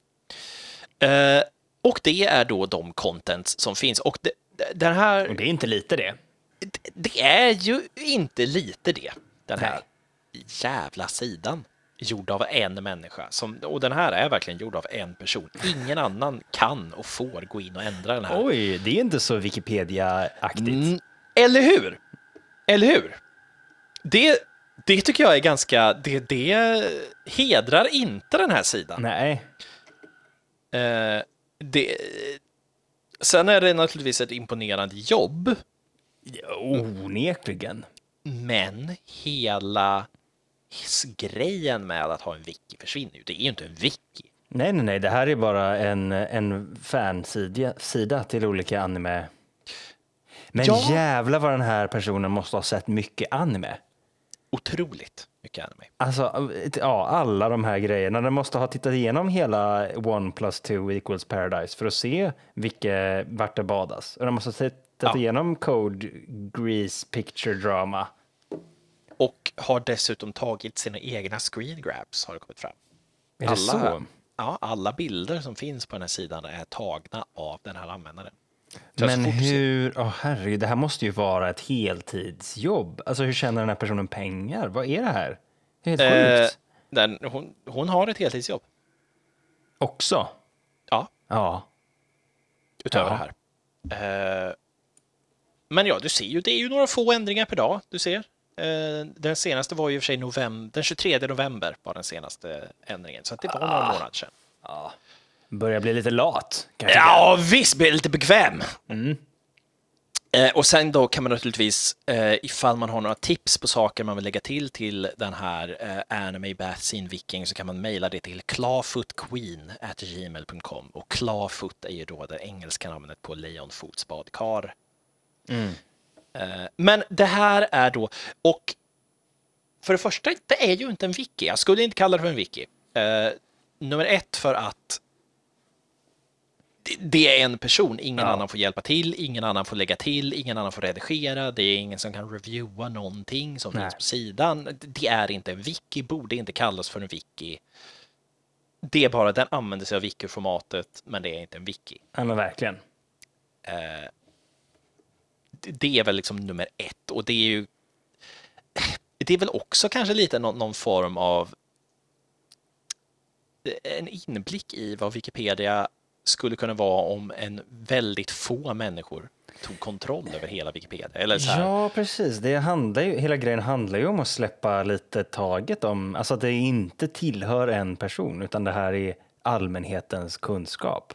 Eh, och det är då de contents som finns. Och det- den här, Och det är inte lite det. det, det är ju inte lite det, den här jävla sidan. Gjord av en människa. Som, och den här är verkligen gjord av en person. Ingen annan kan och får gå in och ändra den här. Oj, det är inte så Wikipedia-aktigt. Mm, eller hur? Eller hur? Det, det tycker jag är ganska... Det, det hedrar inte den här sidan. Nej. Eh, det, sen är det naturligtvis ett imponerande jobb, Onekligen. men hela grejen med att ha en wiki försvinner ju. Det är ju inte en wiki. Nej, nej, nej. Det här är bara en, en fansida sida till olika anime. Men Ja. jävlar vad den här personen måste ha sett mycket anime. Otroligt mycket anime. Alltså, ja, alla de här grejerna. Den måste ha tittat igenom hela one plus two equals paradise för att se vilka, vart det badas. Och den måste ha tittat Ja. igenom code, grease, picture drama. Och har dessutom tagit sina egna screen grabs, har det kommit fram. Är det så? Ja, alla bilder som finns på den här sidan är tagna av den här användaren. Men hur, åh herregud, det här måste ju vara ett heltidsjobb. Alltså hur tjänar den här personen pengar? Vad är det här? Det är helt Eh, sjukt. den, hon, hon har ett heltidsjobb. Också? Ja, Ja. utöver Jaha. det här. Eh, men ja, du ser ju, det är ju några få ändringar per dag. Du ser. Eh, den senaste var ju i och för sig november, den 23 november var den senaste ändringen, så det var några Ah. månader sedan. Börjar bli lite lat. kan jag tycka. Ja, visst blir lite bekväm. Eh, och sen då kan man naturligtvis, eh, ifall man har några tips på saker man vill lägga till till den här eh, Anime Bath Scene Viking så kan man mejla det till clawfootqueen at gmail.com och clawfoot är ju då det engelska namnet på lejonfots badkar. Eh, men det här är då, och för det första, det är ju inte en wiki. Jag skulle inte kalla det för en wiki. Eh, nummer ett för att det- är en person, ingen Ja. annan får hjälpa till, ingen annan får lägga till, ingen annan får redigera, det är ingen som kan reviewa någonting som Nej. finns på sidan. Det är inte en wiki, borde inte kallas för en wiki. Det är bara, den använder sig av wiki-formatet, men det är inte en wiki. Ja, men verkligen. Det- Det är väl liksom nummer ett och det är ju det är väl också kanske lite någon, någon form av en inblick i vad Wikipedia skulle kunna vara om en väldigt få människor tog kontroll över hela Wikipedia. Eller så här, Ja, precis. Det handlar ju, hela grejen handlar ju om att släppa lite taget om, alltså att det inte tillhör en person, utan det här är allmänhetens kunskap.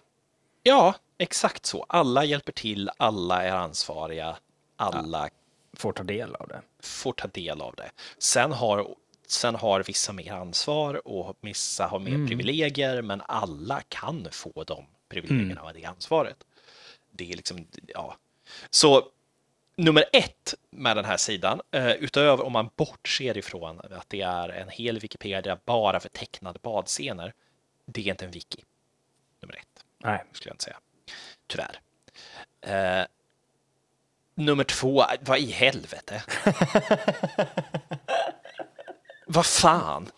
ja, exakt så. Alla hjälper till, alla är ansvariga, alla Får ta del av det. får ta del av det. Sen har, sen har vissa mer ansvar och vissa har mer privilegier, men alla kan få de privilegierna och det ansvaret. det är liksom, ja. Så nummer ett med den här sidan, eh, utöver om man bortser ifrån att det är en hel Wikipedia bara för tecknade badscener, det är inte en wiki. Nummer ett, Nej. skulle jag inte säga. Tyvärr. Eh, nummer två, vad i helvete? vad fan?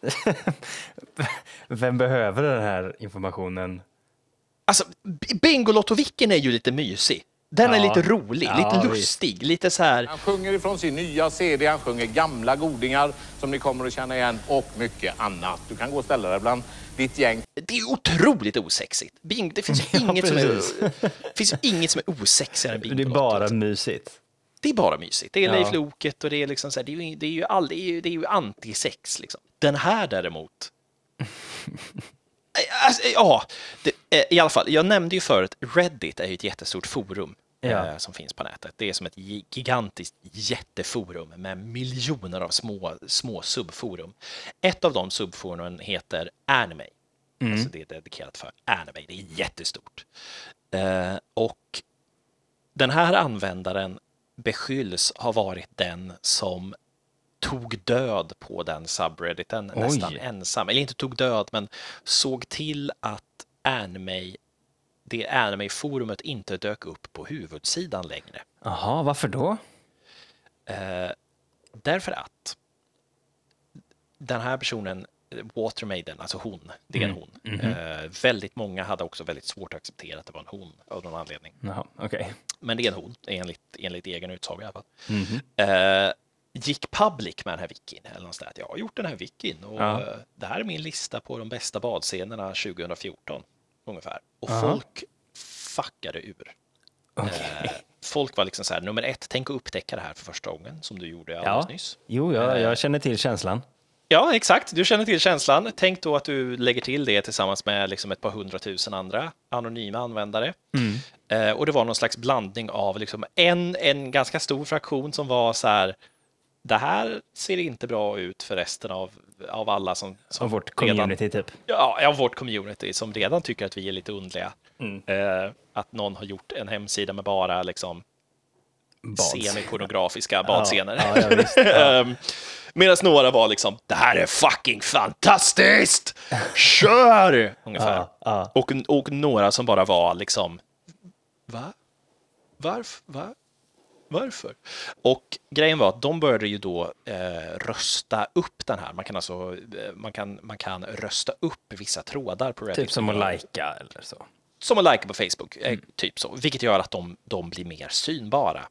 Vem behöver den här informationen? Alltså, B- Bingolotto-wicken är ju lite mysig. Den är Ja. lite rolig, Ja, lite visst. lustig, lite så här. Han sjunger ifrån sin nya CD, han sjunger gamla godingar som ni kommer att känna igen och mycket annat. Du kan gå och ställa dig bland ditt gäng. Det är otroligt osexigt. Bing, det finns ju Ja, inget, som är, det finns ju inget som är osexigare än Det är Bingolotto. bara mysigt. Det är bara mysigt. Det är Ja. Leif Loket och det är liksom så här, det är ju, det är ju, all, det är ju, det är ju antisex liksom. Den här däremot. Alltså, ja, det, i alla fall. Jag nämnde ju förut, Reddit är ju ett jättestort forum Ja. eh, som finns på nätet. Det är som ett gi- gigantiskt jätteforum med miljoner av små, små subforum. Ett av de subforumen heter Anime. Alltså det är dedikerat för anime. Det är jättestort. Eh, och den här användaren beskylls ha varit den som tog död på den subredditen Oj. nästan ensam. Eller inte tog död, men såg till att anime, det anime-forumet inte dök upp på huvudsidan längre. Jaha, varför då? Eh, därför att den här personen, Watermaiden, alltså hon, det är en hon. Eh, väldigt många hade också väldigt svårt att acceptera att det var en hon av någon anledning. Jaha, okej. Men det är en hon, enligt, enligt egen utsago i alla fall. Mhm. Eh, gick public med den här wikin, eller där. Jag har gjort den här wikin och Ja. eh, det här är min lista på de bästa badscenerna 2014, ungefär. Och Aha. folk fuckade ur. Eh, folk var liksom så här, nummer ett, tänk att upptäcka det här för första gången, som du gjorde alldeles Ja. nyss. Jo, jag, Eh. jag känner till känslan. Ja, exakt. Du känner till känslan. Tänk då att du lägger till det tillsammans med liksom ett par hundratusen andra anonyma användare. Eh, och det var någon slags blandning av liksom en, en ganska stor fraktion som var så här, det här ser inte bra ut för resten av, av alla som, som Av vårt redan- community typ. Ja, av vårt community som redan tycker att vi är lite underliga. Eh, att någon har gjort en hemsida med bara liksom semipornografiska badscener. Ja, ja, visst. Ehm, Medan några var liksom, det här är fucking fantastiskt! Kör! Ungefär. Ja, ja. Och, och några som bara var liksom, va? Varför? Va? Varför? Och grejen var att de började ju då eh, rösta upp den här. Man kan alltså eh, man kan, man kan rösta upp vissa trådar på Reddit. Typ som att lajka eller så. Som att like på Facebook, eh, typ så. Vilket gör att de, de blir mer synbara.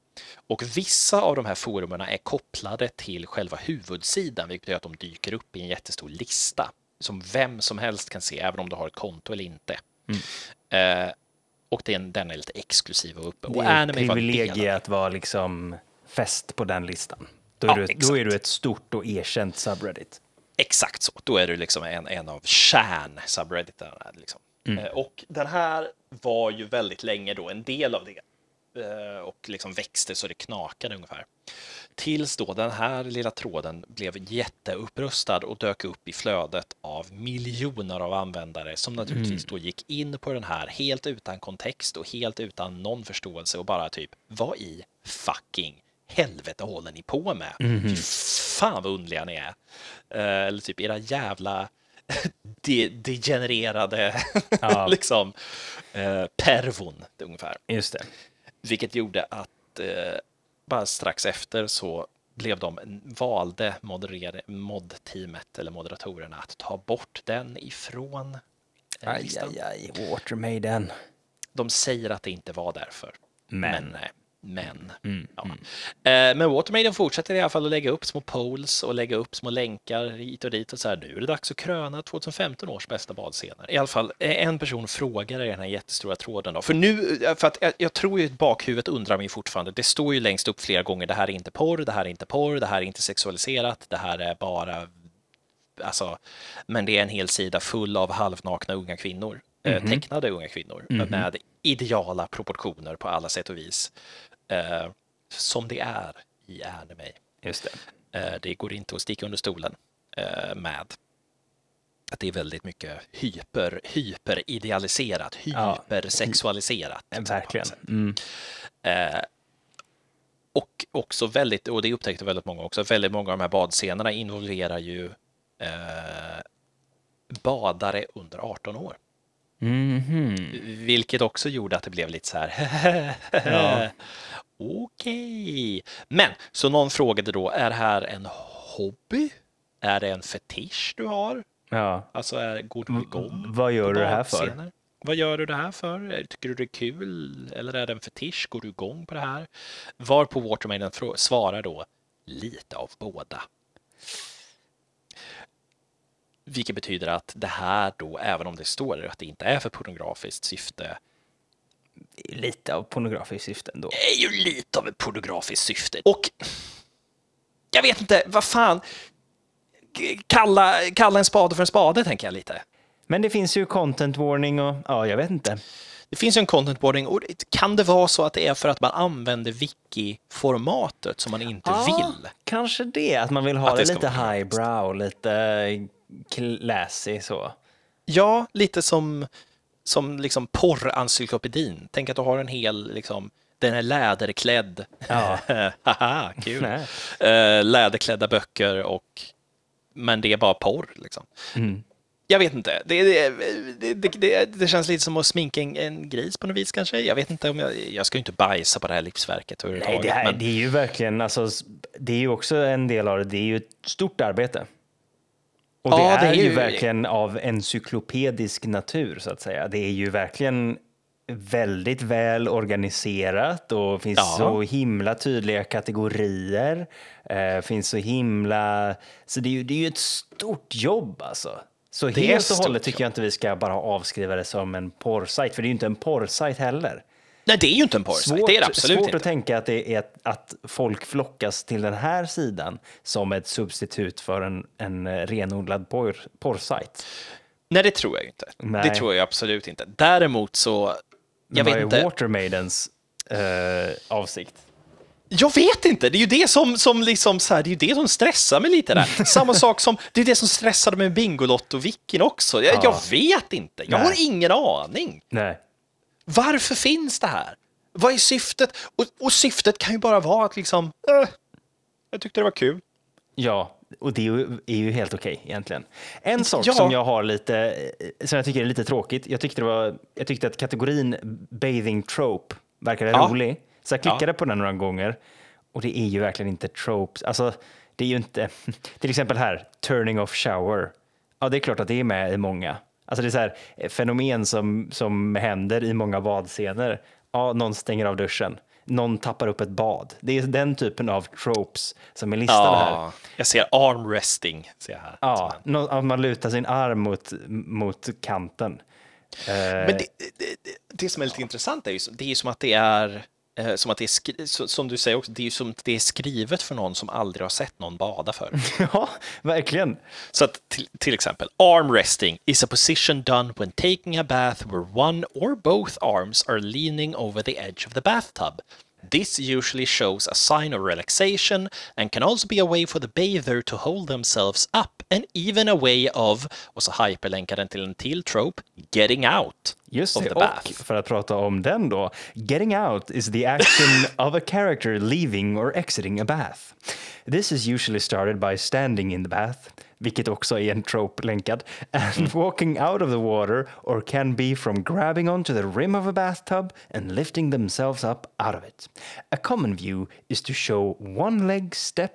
Och vissa av de här forumen är kopplade till själva huvudsidan, vilket gör att de dyker upp i en jättestor lista. Som vem som helst kan se, även om du har ett konto eller inte. Eh, och den, den är lite exklusiv och uppe. Det är ett privilegie det. att vara liksom fäst på den listan. Då är, Ja, du, då är du ett stort och erkänt subreddit. Exakt så. Då är du liksom en, en av kärn subredditarna. Liksom. Mm. Eh, Och den här var ju väldigt länge då en del av det. Eh, Och liksom växte så det knakade ungefär. Tills då den här lilla tråden blev jätteupprustad och dök upp i flödet av miljoner av användare som naturligtvis Mm. då gick in på den här helt utan kontext och helt utan någon förståelse och bara typ vad i fucking helvete håller ni på med? Mhm. Fy fan vad underliga ni är. Eh, Eller typ era jävla de, degenererade Ja. liksom eh, pervon ungefär. Just det. Vilket gjorde att eh, bara strax efter så blev de valde mod-teamet eller moderatorerna att ta bort den ifrån eh, Aj, listan. aj, aj. Watermaiden. De säger att det inte var därför. Men. Men, nej. Men, Mm, ja. Eh, men Watermaiden fortsätter i alla fall att lägga upp små polls och lägga upp små länkar hit och dit och så här. Nu är det dags att kröna 2015 års bästa badscener. I alla fall eh, en person frågar i den här jättestora tråden då. För nu, eh, för att jag, jag tror ju att bakhuvudet undrar mig fortfarande. Det står ju längst upp flera gånger. Det här är inte porr, det här är inte porr, det här är inte sexualiserat, det här är bara Alltså, men det är en hel sida full av halvnakna unga kvinnor. eh, Tecknade unga kvinnor med ideala proportioner på alla sätt och vis. Eh, som det är i anime. Just det. Eh, det går inte att sticka under stolen eh, med. att det är väldigt mycket hyper, hyperidealiserat, Ja. hypersexualiserat. Något Verkligen. Mm. Eh, och också väldigt, och det upptäckte väldigt många också, väldigt många av de här badscenerna involverar ju eh, badare under 18 år. Mhm. Vilket också gjorde att det blev lite så här. Ja. Okej. Men så någon frågade då, är det här en hobby? Är det en fetisch du har? Ja. Alltså, är, går du igång? Vad gör på du det här för? Vad gör du det här för? Tycker du det är kul? Eller är det en fetisch? Går du igång på det här? Varpå Watermaiden frå- svarar då lite av båda. Vilket betyder att det här då, även om det står att det inte är för pornografiskt syfte, Lite av pornografiskt syfte ändå. är ju lite av ett pornografiskt syfte. Och jag vet inte, vad fan, kalla, kalla en spade för en spade, tänker jag lite. Men det finns ju content warning och ja, jag vet inte. Det finns ju en content boarding och kan det vara så att det är för att man använder wiki-formatet som man inte vill? Kanske det, att man vill ha det, det lite highbrow, lite classy så. Ja, lite som, som liksom porrencyklopedin. Tänk att du har en hel, liksom, den är läderklädd. Ja. Haha, kul. Nej. Eh, läderklädda böcker och men det är bara porr liksom. Mm. Jag vet inte. Det, det, det, det, känns lite som att sminka en, en gris på något vis kanske. Jag vet inte om jag, jag ska ju inte bajsa på det här livsverket Nej, överhuvudtaget. det, här, men, det är ju verkligen, alltså, det är ju också en del av det, det är ju ett stort arbete. Och det, Ja, är, det är ju ju- verkligen av encyklopedisk natur så att säga. Det är ju verkligen väldigt väl organiserat och finns Ja. så himla tydliga kategorier. Eh, finns så himla... Så det är ju, det är ju ett stort jobb alltså. Så Det helt och hållet tycker jag inte vi ska bara avskriva det som en porrsajt, för det är ju inte en porrsajt heller. Nej, det är ju inte en porrsajt. Svårt, Det är det absolut svårt inte. att tänka att det är att, att folk flockas till den här sidan som ett substitut för en, en eh, renodlad porr, porrsajt. Nej, det tror jag ju inte. Nej. Det tror jag absolut inte. Däremot så, jag Men vet vad är inte. Watermaidens eh, avsikt? Jag vet inte, det är ju det som, som liksom så här, det är ju det som stressar mig lite där. Samma sak som, det är det som stressade med Bingolotto-vicken också. Jag, Ja. jag vet inte, jag Nej. har ingen aning. Nej. Varför finns det här? Vad är syftet? Och, och syftet kan ju bara vara att liksom, eh, jag tyckte det var kul. Ja, och det är ju, helt okej egentligen. En sak Ja. som jag har lite, eh, som jag tycker är lite tråkigt. Jag tyckte, det var, jag tyckte att kategorin bathing trope verkade Ja. rolig. Så jag klickade på den några gånger. Och det är ju verkligen inte tropes. Alltså, det är ju inte, till exempel här, turning off shower. Ja, det är klart att det är med i många. Alltså det är så här, eh, fenomen som, som händer i många badscener. Ja, någon stänger av duschen. Någon tappar upp ett bad. Det är den typen av tropes som är listade här. Ja, jag ser armresting, ser jag här. Ja, att man lutar sin arm mot, mot kanten. Eh, Men det, det, det, det som är lite intressant är ju det är som att det är eh, som att det är som du säger också, det är som att det är skrivet för någon som aldrig har sett någon bada för. ja, verkligen. Så att till, till exempel, arm resting is a position done when taking a bath where one or both arms are leaning over the edge of the bathtub. This usually shows a sign of relaxation and can also be a way for the bather to hold themselves up and even a way of, och så hyperlänkar den till en till trope, getting out Just det, och för att prata om den då. Getting out is the action of a character leaving or exiting a bath. This is usually started by standing in the bath, vilket också är en trope länkad, and Mm. walking out of the water or can be from grabbing onto the rim of a bathtub and lifting themselves up out of it. A common view is to show one leg step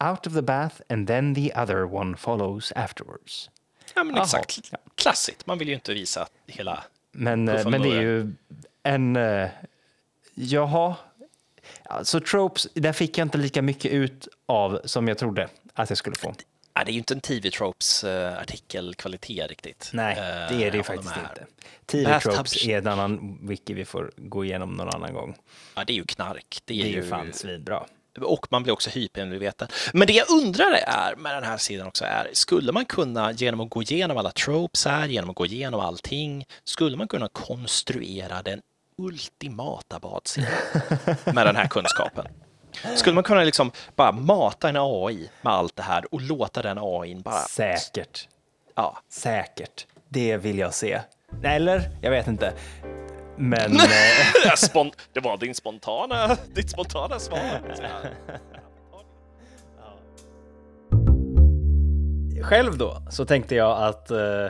out of the bath and then the other one follows afterwards. Ja, men Jaha, exakt. Klassigt. Man vill ju inte visa hela... Men, eh, men det är ju en... eh, Jaha. Alltså tropes, där fick jag inte lika mycket ut av som jag trodde att jag skulle få. Ja, det är ju inte en TV Tropes uh, artikelkvalitet riktigt. Nej, eh, det är det ju de faktiskt här. inte. TV tropes är en annan wiki vi får gå igenom någon annan gång. Ja, det är ju knark. Det är, Det är ju ju fan svinbra. Och man blir också hypermedveten. Men det jag undrar är med den här sidan också är, skulle man kunna genom att gå igenom alla tropes här, genom att gå igenom allting, skulle man kunna konstruera den ultimata badscenen med den här kunskapen? Skulle man kunna liksom bara mata en AI med allt det här och låta den AI bara Säkert. Ja. Säkert. Det vill jag se. Eller? Jag vet inte. Men... eh, det var din spontana, ditt spontana svar. Själv då så tänkte jag att eh,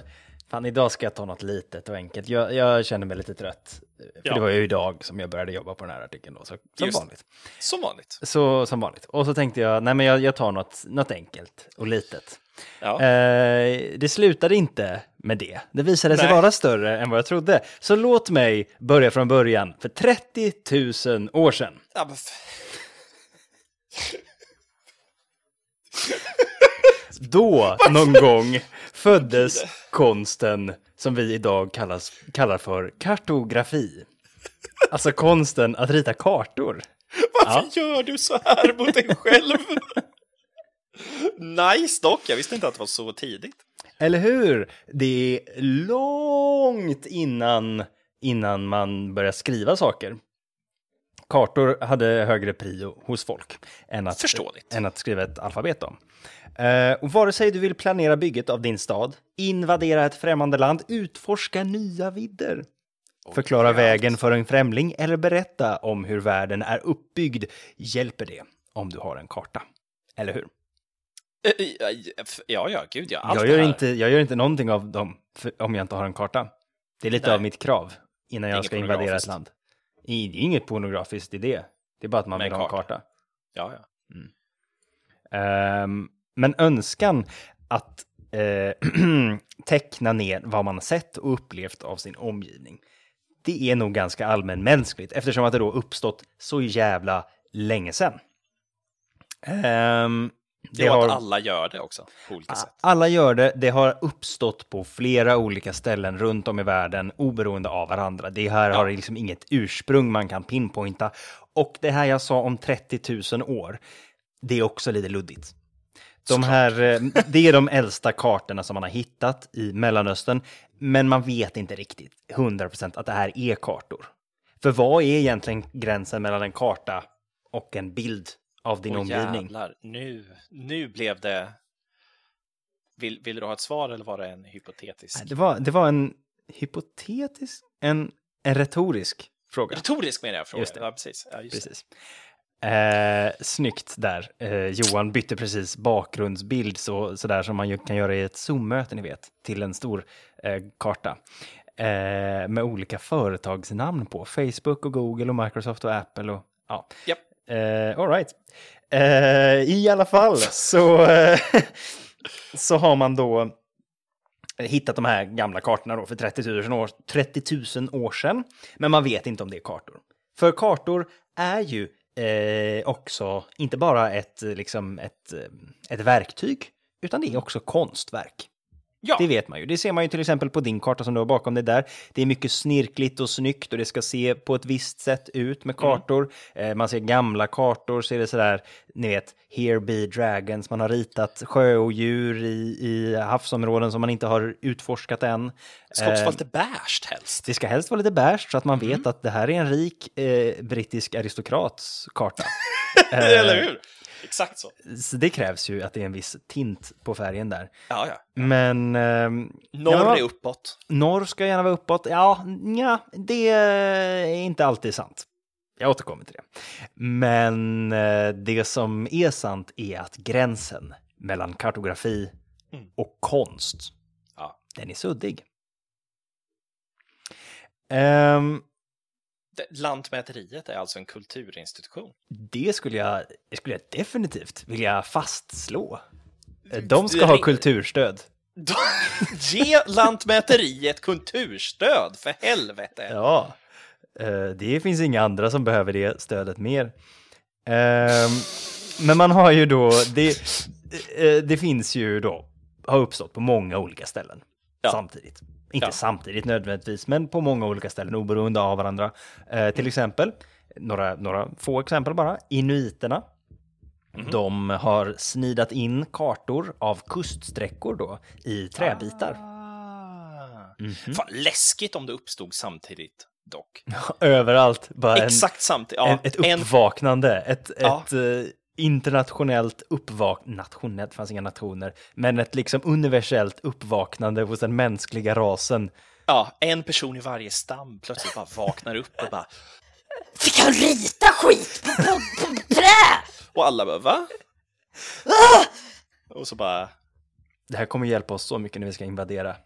fan, idag ska jag ta något litet och enkelt. Jag, jag känner mig lite trött. För Ja. det var ju idag som jag började jobba på den här artikeln då, så, som Just. vanligt. Som vanligt. Så som vanligt. Och så tänkte jag, nej men jag, jag tar något, något enkelt och litet. Ja. Eh, det slutade inte med det. Det visade sig Nej. vara större än vad jag trodde. Så låt mig börja från början. För 30 000 år sedan. Ja, men Då, någon gång, föddes konsten som vi idag kallas, kallar för kartografi. Alltså konsten att rita kartor. Varför gör du så här mot dig själv? nice dock, jag visste inte att det var så tidigt. Eller hur? Det är långt innan, innan man börjar skriva saker. Kartor hade högre prio hos folk än att, Förståeligt. än att skriva ett alfabet om. Eh, och vare sig du vill planera bygget av din stad, invadera ett främmande land, utforska nya vidder, förklara allt. vägen för en främling eller berätta om hur världen är uppbyggd hjälper det om du har en karta. Eller hur? Eh, Ja, ja, gud ja. Allt Jag gör, inte, jag gör inte någonting av dem om jag inte har en karta. Det är lite Nej. av mitt krav innan jag Inget ska invadera ett land. Det är inget pornografiskt i det. Det är bara att man Med vill ha en karta. Ja, ja. Ehm, men önskan att eh, teckna ner vad man har sett och upplevt av sin omgivning. Det är nog ganska allmänmänskligt eftersom att det då uppstått så jävla länge sedan. Ehm, Det är att alla gör det också, på olika sätt. Alla gör det. Det har uppstått på flera olika ställen runt om i världen, oberoende av varandra. Det här har liksom inget ursprung man kan pinpointa. Och det här jag sa om 30 000 år, det är också lite luddigt. De här, eh, det är de äldsta kartorna som man har hittat i Mellanöstern, men man vet inte riktigt 100% att det här är kartor. För vad är egentligen gränsen mellan en karta och en bild av din Åh, omgivning? jävlar, nu, nu blev det... Vill, vill du ha ett svar eller var det en hypotetisk? Det var, det var en hypotetisk, en, en retorisk fråga. Retorisk menar jag frågan. Just det. Ja, precis. Ja, just det. Eh, snyggt där. Eh, Johan bytte precis bakgrundsbild så, så där som man ju kan göra i ett Zoom-möte, ni vet, till en stor eh, karta. Eh, med olika företagsnamn på. Facebook och Google och Microsoft och Apple och ja. Japp. Eh, all right. Eh, I alla fall så, så har man då hittat de här gamla kartorna då för 30 000, år, 30 000 år sedan. Men man vet inte om det är kartor. För kartor är ju eh, också inte bara ett, liksom ett, eh, ett verktyg, utan det är också konstverk. Ja, Det vet man ju. Det ser man ju till exempel på din karta som du har bakom dig där. Det är mycket snirkligt och snyggt och det ska se på ett visst sätt ut med kartor. Eh, man ser gamla kartor, ser det sådär, ni vet, here be dragons. Man har ritat sjöodjur i, i havsområden som man inte har utforskat än. det ska också Eh, vara lite beige helst. det ska helst vara lite beige så att man vet att det här är en rik eh, brittisk aristokrats karta. Eller hur? Exakt så. Så det krävs ju att det är en viss tint på färgen där. Ja, ja. Men... ehm, Norr ja, är uppåt. Norr ska gärna vara uppåt. Ja, ja, det är inte alltid sant. Jag återkommer till det. Men eh, det som är sant är att gränsen mellan kartografi Mm. och konst, Ja. den är suddig. Det- Lantmäteriet är alltså en kulturinstitution. det skulle jag, det skulle jag definitivt vilja fastslå. De ska ha kulturstöd. Ge Lantmäteriet kulturstöd, för helvete! Ja, eh, det finns inga andra som behöver det stödet mer. Ehm, Men man har ju då, det, eh, det finns ju då, har uppstått på många olika ställen Ja. samtidigt. Inte Ja. samtidigt nödvändigtvis, men på många olika ställen oberoende av varandra. Eh, till exempel, några, några få exempel bara, inuiterna. Mhm. De har snidat in kartor av kuststräckor då i träbitar. Ah. Mhm. Fan, läskigt om det uppstod samtidigt, dock. Överallt. Bara en, Exakt samtidigt. en, Ja, ett en, uppvaknande, ett, Ja. ett, eh, internationellt uppvaknande, nationellt, fanns inga nationer, men ett liksom universellt uppvaknande hos den mänskliga rasen. Ja, en person i varje stam plötsligt bara vaknar upp och bara Fick han rita skit på, på, på trä? och alla bara va? Och så bara Det här kommer hjälpa oss så mycket när vi ska invadera.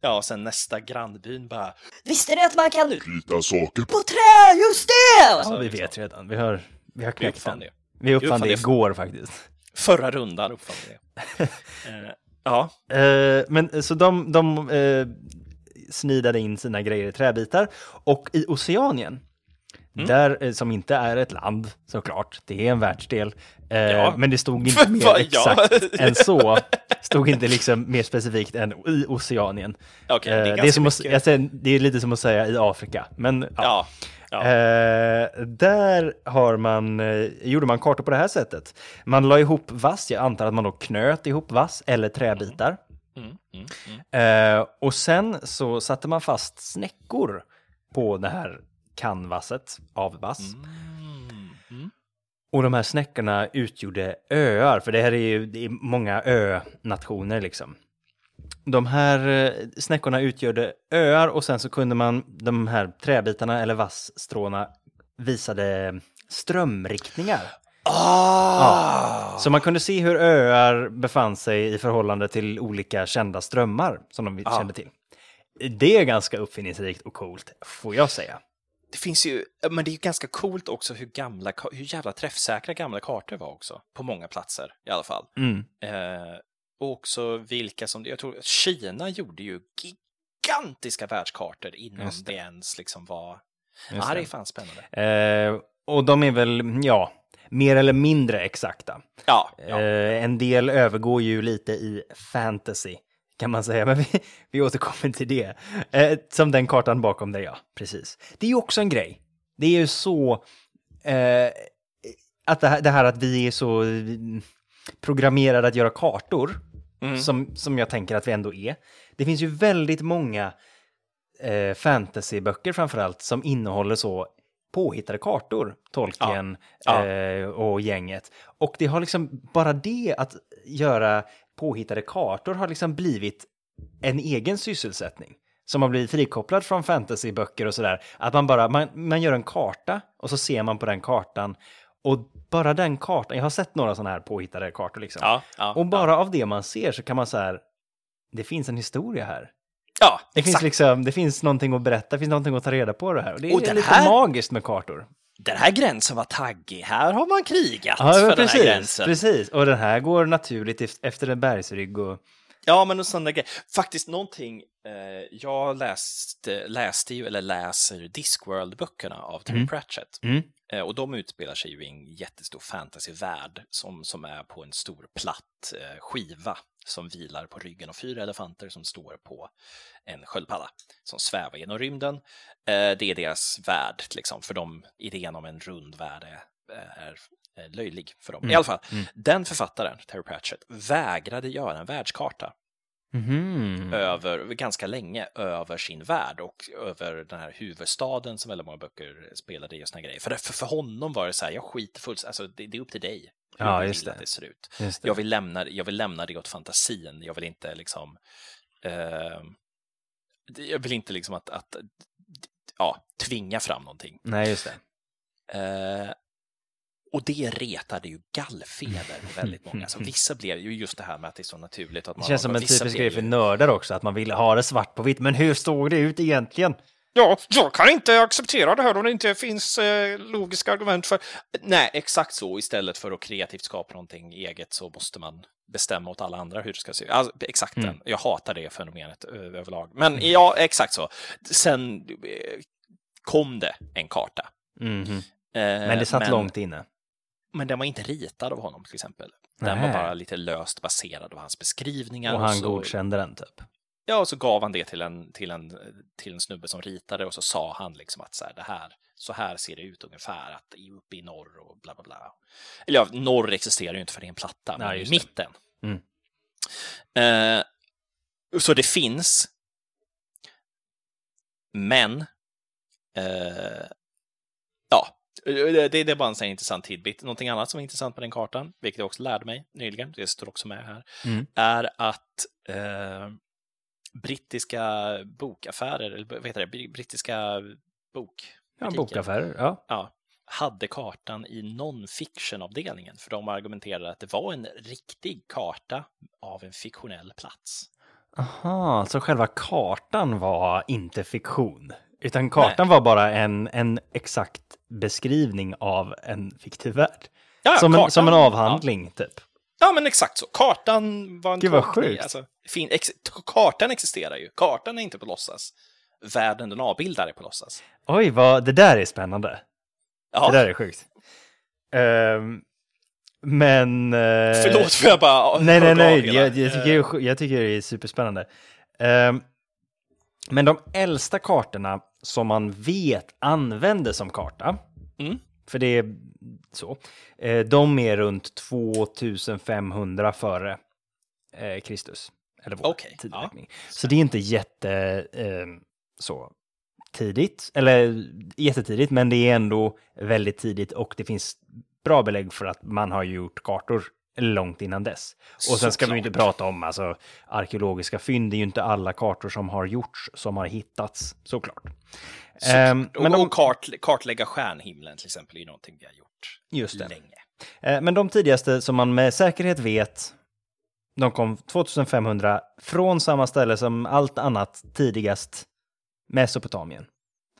ja, och sen nästa grannbyn bara Visste ni att man kan Rita saker på trä? Just det! Ja, vi vet redan. Vi har, vi har vi knäckt den. det. Vi uppfann uppfann det igår faktiskt. Förra rundan uppfann vi det. Eh, ja, Eh, men så de, de eh, snidade in sina grejer i träbitar och i Oceanien, Mm. där, eh, som inte är ett land såklart, det är en världsdel, eh, Ja. men det stod inte mer Vad, ja. exakt än så, stod inte liksom mer specifikt än i Oceanien. Eh, det är det, är att, säger, det är lite som att säga i Afrika, men ja. Ja, ja. Eh, där har man, eh, gjorde man kartor på det här sättet. Man la ihop vass, jag antar att man då knöt ihop vass eller träbitar. Mm, mm, mm. Eh, och sen så satte man fast snäckor på det här canvaset av vass. Mm, mm. Och de här snäckorna utgjorde öar, för det här är ju det är många ö-nationer liksom. De här eh, snäckorna utgjorde öar och sen så kunde man, de här träbitarna eller vassstråna visade strömriktningar. Ah! Så man kunde se hur öar befann sig i förhållande till olika kända strömmar som de Ja. kände till. Det är ganska uppfinningsrikt och coolt, får jag säga. Det finns ju, men det är ju ganska coolt också hur gamla, hur jävla träffsäkra gamla kartor var också. På många platser i alla fall. Mm. Eh, och också vilka som, jag tror Kina gjorde ju gigantiska världskartor innan Just det. det. ens liksom var, Just ja det det. är fan spännande. Eh, och de är väl, ja, mer eller mindre exakta. Ja, ja. Eh, en del övergår ju lite i fantasy, kan man säga. Men vi, vi återkommer till det. Eh, som den kartan bakom dig, ja. Precis. Det är ju också en grej. Det är ju så... Eh, att det här, det här att vi är så mm, programmerade att göra kartor, Mm. som, som jag tänker att vi ändå är. Det finns ju väldigt många eh, fantasyböcker framförallt som innehåller så påhittade kartor, Tolkien Ja. Eh, och gänget. Och det har liksom, bara det att göra påhittade kartor har liksom blivit en egen sysselsättning. Som har blivit frikopplad från fantasyböcker och sådär. Att man bara, man, man gör en karta och så ser man på den kartan. Och bara den kartan, jag har sett några sådana här påhittade kartor liksom. ja, ja, Och bara av det man ser så kan man så här, det finns en historia här. ja, Det finns exakt. liksom, det finns någonting att berätta, det finns någonting att ta reda på det här. Och det är Och den lite här- magiskt med kartor. Den här gränsen var taggig, här har man krigat Ja, för men den här precis, gränsen. precis. Och den här går naturligt ef- efter en bergsrygg och... Ja, men och sådana grejer. Faktiskt någonting, eh, jag läste, läste ju, eller läser Discworld-böckerna av Terry Mm. Pratchett. Mm. Eh, och de utspelar sig ju i en jättestor fantasyvärld som, som är på en stor platt eh, skiva som vilar på ryggen av fyra elefanter som står på en sköldpadda som svävar genom rymden. Eh, det är deras värld, liksom, för dem, idén om en rund värld är, löjlig för dem. I alla fall, mm. den författaren, Terry Pratchett, vägrade göra en världskarta Mhm. över, ganska länge över sin värld och över den här huvudstaden som väldigt många böcker spelade i och såna grejer. För, för, för honom var det så här, jag skiter fullständigt, alltså det, det är upp till dig hur Ja, du vill det. att det ser ut. Det. Jag vill, lämna, jag vill lämna det åt fantasin, jag vill inte liksom eh, jag vill inte liksom att, att ja, tvinga fram någonting. Nej, just det. Eh, och det retade ju gallfeber på väldigt många. Så vissa blev ju just det här med att det är så naturligt. Att Det man, känns som en typisk grej för ju- nördar också, att man vill ha det svart på vitt. Men hur såg det ut egentligen? Ja, jag kan inte acceptera det här om det inte finns eh, logiska argument för... Nej, exakt så. Istället för att kreativt skapa någonting eget så måste man bestämma åt alla andra hur det ska se ut. Alltså, exakt Mm. den. Jag hatar det fenomenet överlag. Men ja, exakt så. Sen eh, kom det en karta. Mhm. Eh, Men det satt långt inne. Men den var inte ritad av honom till exempel. Den Nähä. var bara lite löst baserad av hans beskrivningar. Och han så, godkände den typ. Ja, och så gav han det till en, till en, till en snubbe som ritade och så sa han liksom att så här, det här, så här ser det ut ungefär, att uppe i norr och bla bla bla. Eller ja, norr existerar ju inte för det är en platta, Nej, men i mitten. Mm. Eh, så det finns, men eh, ja, Det, det är bara en sån intressant tidbit. Någonting annat som är intressant på den kartan, vilket jag också lärde mig nyligen, det står också med här, Mm. är att eh, brittiska bokaffärer, eller vad heter det, brittiska bok... Ja, bokaffärer. Ja. Ja, hade kartan i non-fiction-avdelningen, för de argumenterade att det var en riktig karta av en fiktionell plats. Aha, så själva kartan var inte fiktion, utan kartan var bara en, en exakt beskrivning av en fiktiv värld. Ja, ja, som, en, kartan- som en avhandling, typ. Ja, men exakt så. Kartan var en Gud, vad sjukt. Alltså, fin, ex, kartan existerar ju. Kartan är inte på låtsas. Världen den avbildar är på låtsas. Oj, vad, det där är spännande. Ja, Det där är sjukt. Ehm, men... eh, förlåt för jag bara Nej, nej, nej. Jag, jag, tycker, jag tycker det är superspännande. Ehm, men de äldsta kartorna som man vet användes som karta, Mm. för det är så, eh, de är runt 2500 före eh, Kristus. Eller vår Okej, tideräkning. Så det är inte jätte eh, så tidigt, eller jättetidigt, men det är ändå väldigt tidigt och det finns bra belägg för att man har gjort kartor långt innan dess. Och sen ska vi ju inte Såklart. prata om alltså, arkeologiska fynd, det är ju inte alla kartor som har gjorts som har hittats, såklart. Såklart. Och men de, och kart, kartlägga stjärnhimlen till exempel är ju någonting vi har gjort Just det. länge. eh, men de tidigaste som man med säkerhet vet, de kom 2500 från samma ställe som allt annat tidigast, Mesopotamien.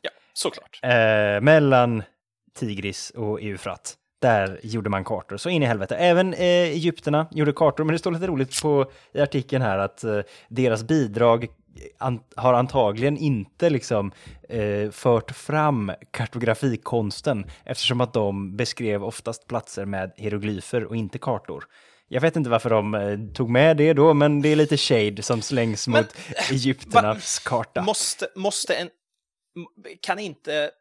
Ja, såklart. eh, mellan Tigris och Eufrat. Där gjorde man kartor, så in i helvete. Även eh, Egypterna gjorde kartor, men det står lite roligt på, i artikeln här att eh, deras bidrag an, har antagligen inte liksom eh, fört fram kartografikonsten eftersom att de beskrev oftast platser med hieroglyfer och inte kartor. Jag vet inte varför de eh, tog med det då, men det är lite shade som slängs Men, mot Egypternas karta. Måste, måste en... Kan inte...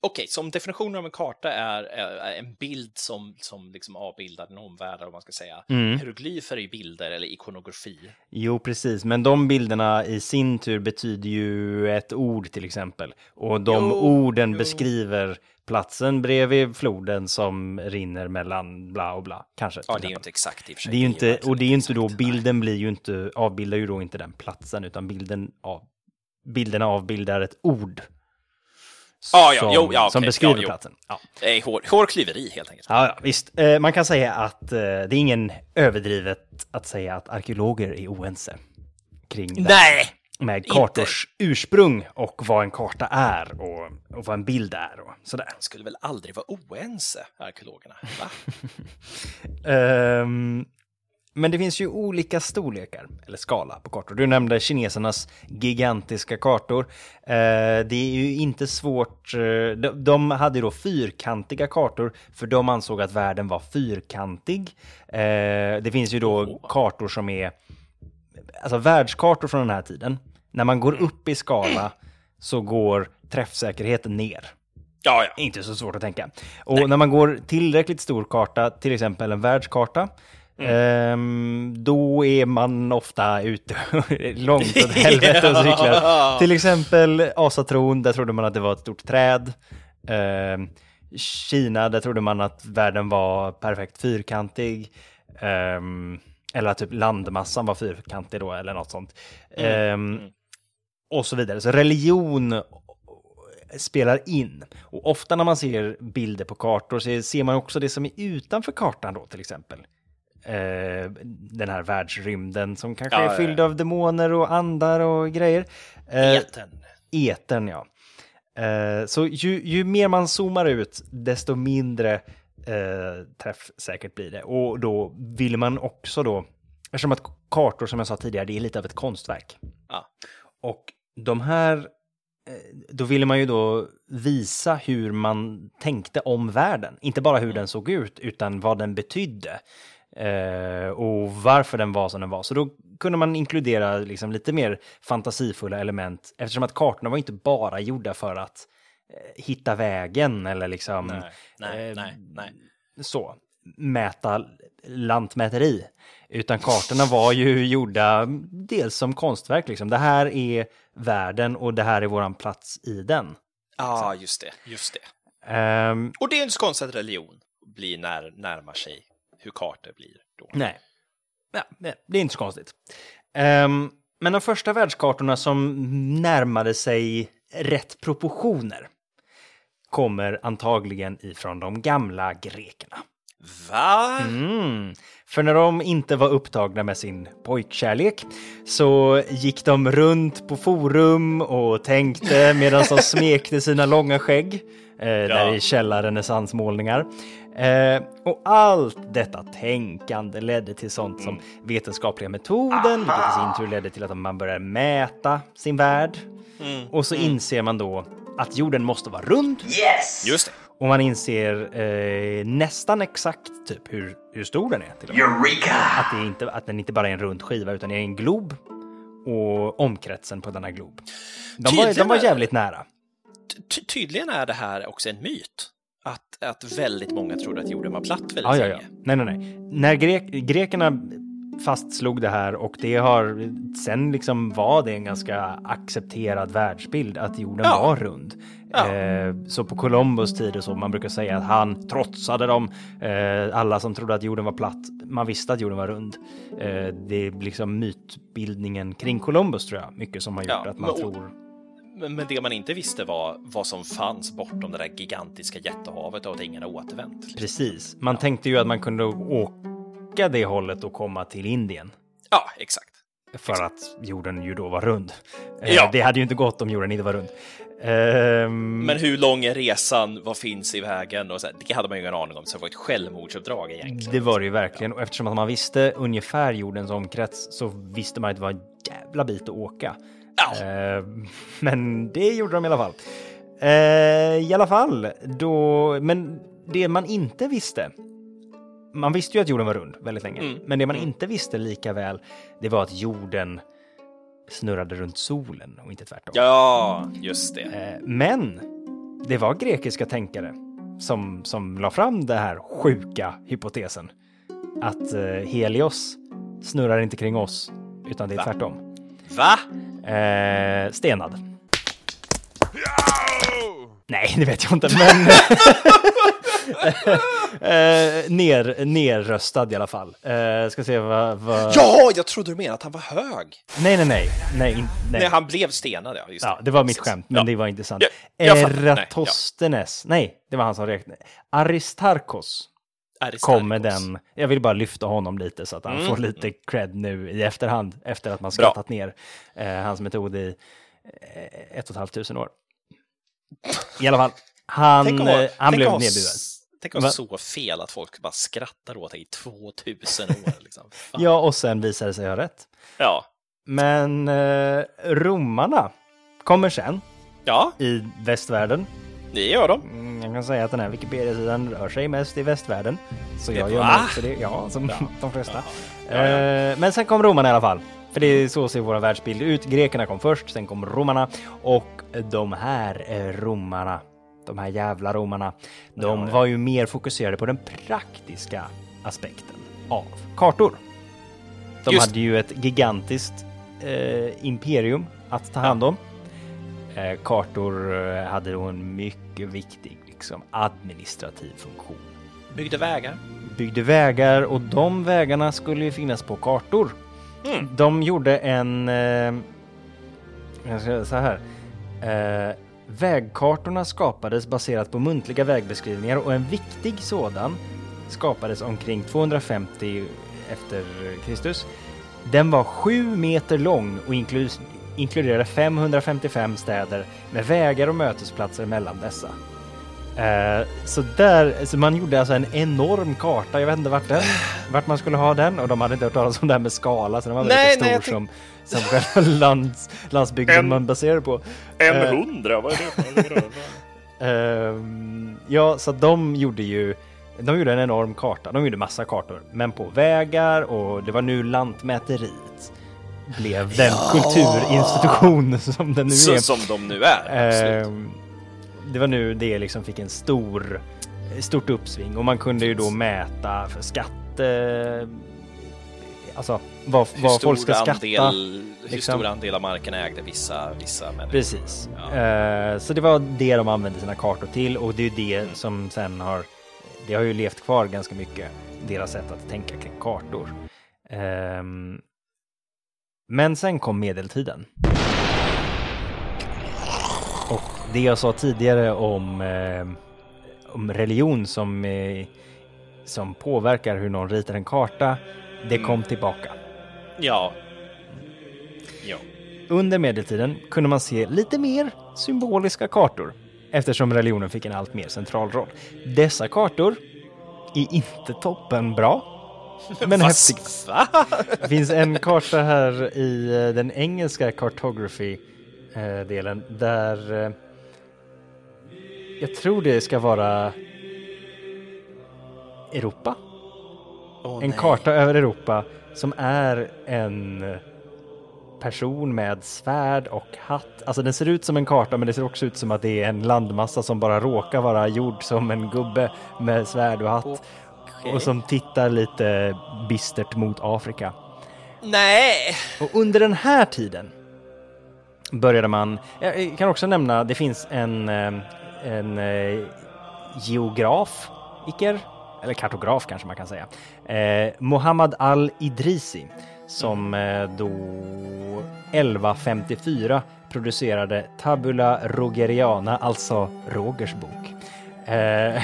Okej, som definitionen av en karta är, är en bild som, som liksom avbildar en omvärld, vad man ska säga. Mm. Hieroglyfer är ju bilder eller ikonografi. Jo, precis, men de bilderna i sin tur betyder ju ett ord till exempel. Och de Jo, orden jo. beskriver platsen bredvid floden som rinner mellan bla och bla. Kanske. Ja, det är ju inte exakt i och för sig. det är ju inte, och det är ju inte då, bilden blir ju inte, avbildar ju då inte den platsen, utan bilden av, bilderna avbildar ett ord. Ja, ja, som, jo, ja, som okej, beskriver ja, platsen. Ja. Är hår, hårklyveri helt enkelt. Ja, ja, visst. Eh, man kan säga att eh, det är ingen överdrivet att säga att arkeologer är oense kring det Nej! med inte. kartors ursprung och vad en karta är och, och vad en bild är och sådär. De skulle väl aldrig vara oense, arkeologerna? Va? Ehm, men det finns ju olika storlekar, eller skala, på kartor. Du nämnde kinesernas gigantiska kartor. Eh, det är ju inte svårt. eh, de, de hade då fyrkantiga kartor, för de ansåg att världen var fyrkantig. Eh, det finns ju då kartor som är, alltså världskartor från den här tiden. När man går upp i skala så går träffsäkerheten ner. Ja, ja. Inte så svårt att tänka. Och när man går tillräckligt stor karta, till exempel en världskarta, ehm, då är man ofta ute långt åt helvete och cyklar. Till exempel Asatron, där trodde man att det var ett stort träd. Ehm, Kina, där trodde man att världen var perfekt fyrkantig. Ehm, eller att typ landmassan var fyrkantig då, eller något sånt. Ehm, och så vidare. Så religion spelar in. Och ofta när man ser bilder på kartor så ser man också det som är utanför kartan då till exempel. Eh, den här världsrymden som kanske Ja, är ja, fylld ja. av demoner och andar och grejer. Eh, Eten. Etern, ja. Eh, så ju, ju mer man zoomar ut, desto mindre eh, träffsäkert blir det. Och då vill man också då, eftersom att kartor som jag sa tidigare, det är lite av ett konstverk. Ja. Och de här, eh, då ville man ju då visa hur man tänkte om världen. Inte bara hur den såg ut, utan vad den betydde. Eh, och varför den var som den var. Så då kunde man inkludera liksom lite mer fantasifulla element. Eftersom att kartorna var inte bara gjorda för att eh, hitta vägen eller liksom Nej, nej, eh, nej, nej. så, mäta lantmäteri. Utan kartorna var ju gjorda dels som konstverk. Liksom. Det här är världen och det här är våran plats i den. Ja, just det. Just det. Ehm, Och det är inte så konstigt att religion blir när, närmar sig hur Carter blir då. nej. Ja, det är inte så konstigt. Ehm, men de första världskartorna som närmade sig rätt proportioner kommer antagligen ifrån de gamla grekerna. Va? Mm. För när de inte var upptagna med sin pojkkärlek så gick de runt på forum och tänkte medan de smekte sina långa skägg. Eh, Där i källarrenässansmålningar. Eh, och allt detta tänkande ledde till sånt som vetenskapliga metoden, vilket i sin tur ledde till att man började mäta sin värld. Och så inser man då att jorden måste vara rund Just det. och man inser eh, nästan exakt typ hur, hur stor den är. Till och med. Att, det inte, att den inte bara är en rund skiva utan är en glob och omkretsen på denna glob. De var, de var jävligt nära. Ty- tydligen är det här också en myt. Att, att väldigt många trodde att jorden var platt väldigt Ja, ja, ja. Nej, nej, nej. När grek, grekerna fastslog det här och det har sen liksom var det en ganska accepterad världsbild att jorden Ja. var rund. Ja. Eh, så på Columbus tid och så, man brukar säga att han trotsade dem, eh, alla som trodde att jorden var platt. Man visste att jorden var rund. Eh, det är liksom mytbildningen kring Columbus tror jag, mycket som har gjort Ja, att man tror. Men, det man inte visste var vad som fanns bortom det där gigantiska jättehavet och att ingen har återvänt. liksom. Precis. Man tänkte ju att man kunde åka det hållet och komma till Indien. Ja, exakt. För att jorden ju då var rund. Eh, Ja. Det hade ju inte gått om jorden inte var rund. Ehm, Men hur lång är resan? Vad finns i vägen? Och så det hade man ju ingen aning om, så det var ett självmordsuppdrag egentligen. det var det ju verkligen. Och eftersom att man visste ungefär jordens omkrets så visste man att det var en jävla bit att åka. Ja. Ehm, men det gjorde de i alla fall. Eh, I alla fall, då... Men det man inte visste man visste ju att jorden var rund väldigt länge, Mm. men det man inte visste lika väl, det var att jorden snurrade runt solen och inte tvärtom. Ja, just det. Eh, Men det var grekiska tänkare som, som la fram den här sjuka hypotesen. Att eh, Helios snurrar inte kring oss, utan det är Va? tvärtom. Va? Eh, stenad. Nej, det vet jag inte, men... eh, ner, nerröstad i alla fall. Eh, ska se vad... vad... Ja, jag trodde du menade att han var hög. Nej, nej, nej. Nej, in, nej. Nej, han blev stenad, ja. Just Ja, det var mitt skämt, men Ja. det var inte sant. Ja, fattar. Nej, ja. Eratosthenes. Nej, det var han som räknade. Aristarkos Aristarkos. kom med den. Jag vill bara lyfta honom lite så att han Mm. får lite cred nu i efterhand efter att man Bra. skrattat ner eh, hans metod i eh, ett och ett halvt tusen år. I alla fall, han, Tänk om, eh, han blev nedburen. Tänk om Va? så fel att folk bara skrattar åt det i 2000 år. Liksom. Ja, och sen visade det sig ha rätt. ja. Men eh, romarna kommer sen Ja, i västvärlden. Det gör de. Mm, Jag kan säga att den här Wikipedia-sidan rör sig mest i västvärlden. Så jag gör också det, ja, som de flesta. Ja, ja. Eh, Men sen kom romarna i alla fall. För det är så ser våra världsbild ut. Grekerna kom först, sen kom romarna. Och de här eh, romarna, de här jävla romarna, de Ja, ja. var ju mer fokuserade på den praktiska aspekten av kartor. De Just. hade ju ett gigantiskt eh, imperium att ta hand om. Eh, kartor eh, hade då en mycket viktig liksom, administrativ funktion. Byggde vägar. Byggde vägar och de vägarna skulle ju finnas på kartor. Mm. De gjorde en... Eh, jag ska säga så här. Eh, vägkartorna skapades baserat på muntliga vägbeskrivningar och en viktig sådan skapades omkring 250 efter Kristus. Den var sju meter lång och inkluderade 555 städer med vägar och mötesplatser mellan dessa. Eh, så där, så man gjorde alltså en enorm karta. Jag vet inte vart, den, vart man skulle ha den och de hade inte hört talas om det här med skala så den var Nej, lika nej, stor som, som själva lands, landsbygden En- man baserar på. En hundra, vad är det Ehm, ja, så de gjorde ju de gjorde en enorm karta. De gjorde massa kartor, men på vägar och det var nu Lantmäteriet blev den kulturinstitution som den nu är. Så, som de nu är. Ehm, det var nu det liksom fick en stor, stort uppsving och man kunde ju då mäta för skatte, alltså vad, Hur vad folk ska skatta. andel, hur liksom. stor andel av marken ägde vissa, vissa människor? Precis. Ja. Eh, så det var det de använde sina kartor till och det är det som sen har, det har ju levt kvar ganska mycket, deras sätt att tänka kring kartor. Ehm, men sen kom medeltiden. Och det jag sa tidigare om, eh, om religion som, eh, som påverkar hur någon ritar en karta, det kom tillbaka. Ja. Ja. Under medeltiden kunde man se lite mer symboliska kartor eftersom religionen fick en allt mer central roll. Dessa kartor är inte toppen bra, men. Va? Det finns en karta här i eh, den engelska cartography-delen där eh, jag tror det ska vara Europa. Åh, En nej. karta över Europa som är en person med svärd och hatt. Alltså den ser ut som en karta men det ser också ut som att det är en landmassa som bara råkar vara gjord som en gubbe med svärd och hatt. Okej. Och som tittar lite bistert mot Afrika. Nej! Och under den här tiden började man, jag kan också nämna, det finns en, eh, en eh, geograf, iker, eller kartograf kanske man kan säga, eh, Muhammad al-Idrisi, som eh, då 1154 producerade Tabula Rogeriana, alltså Rogers bok. Eh,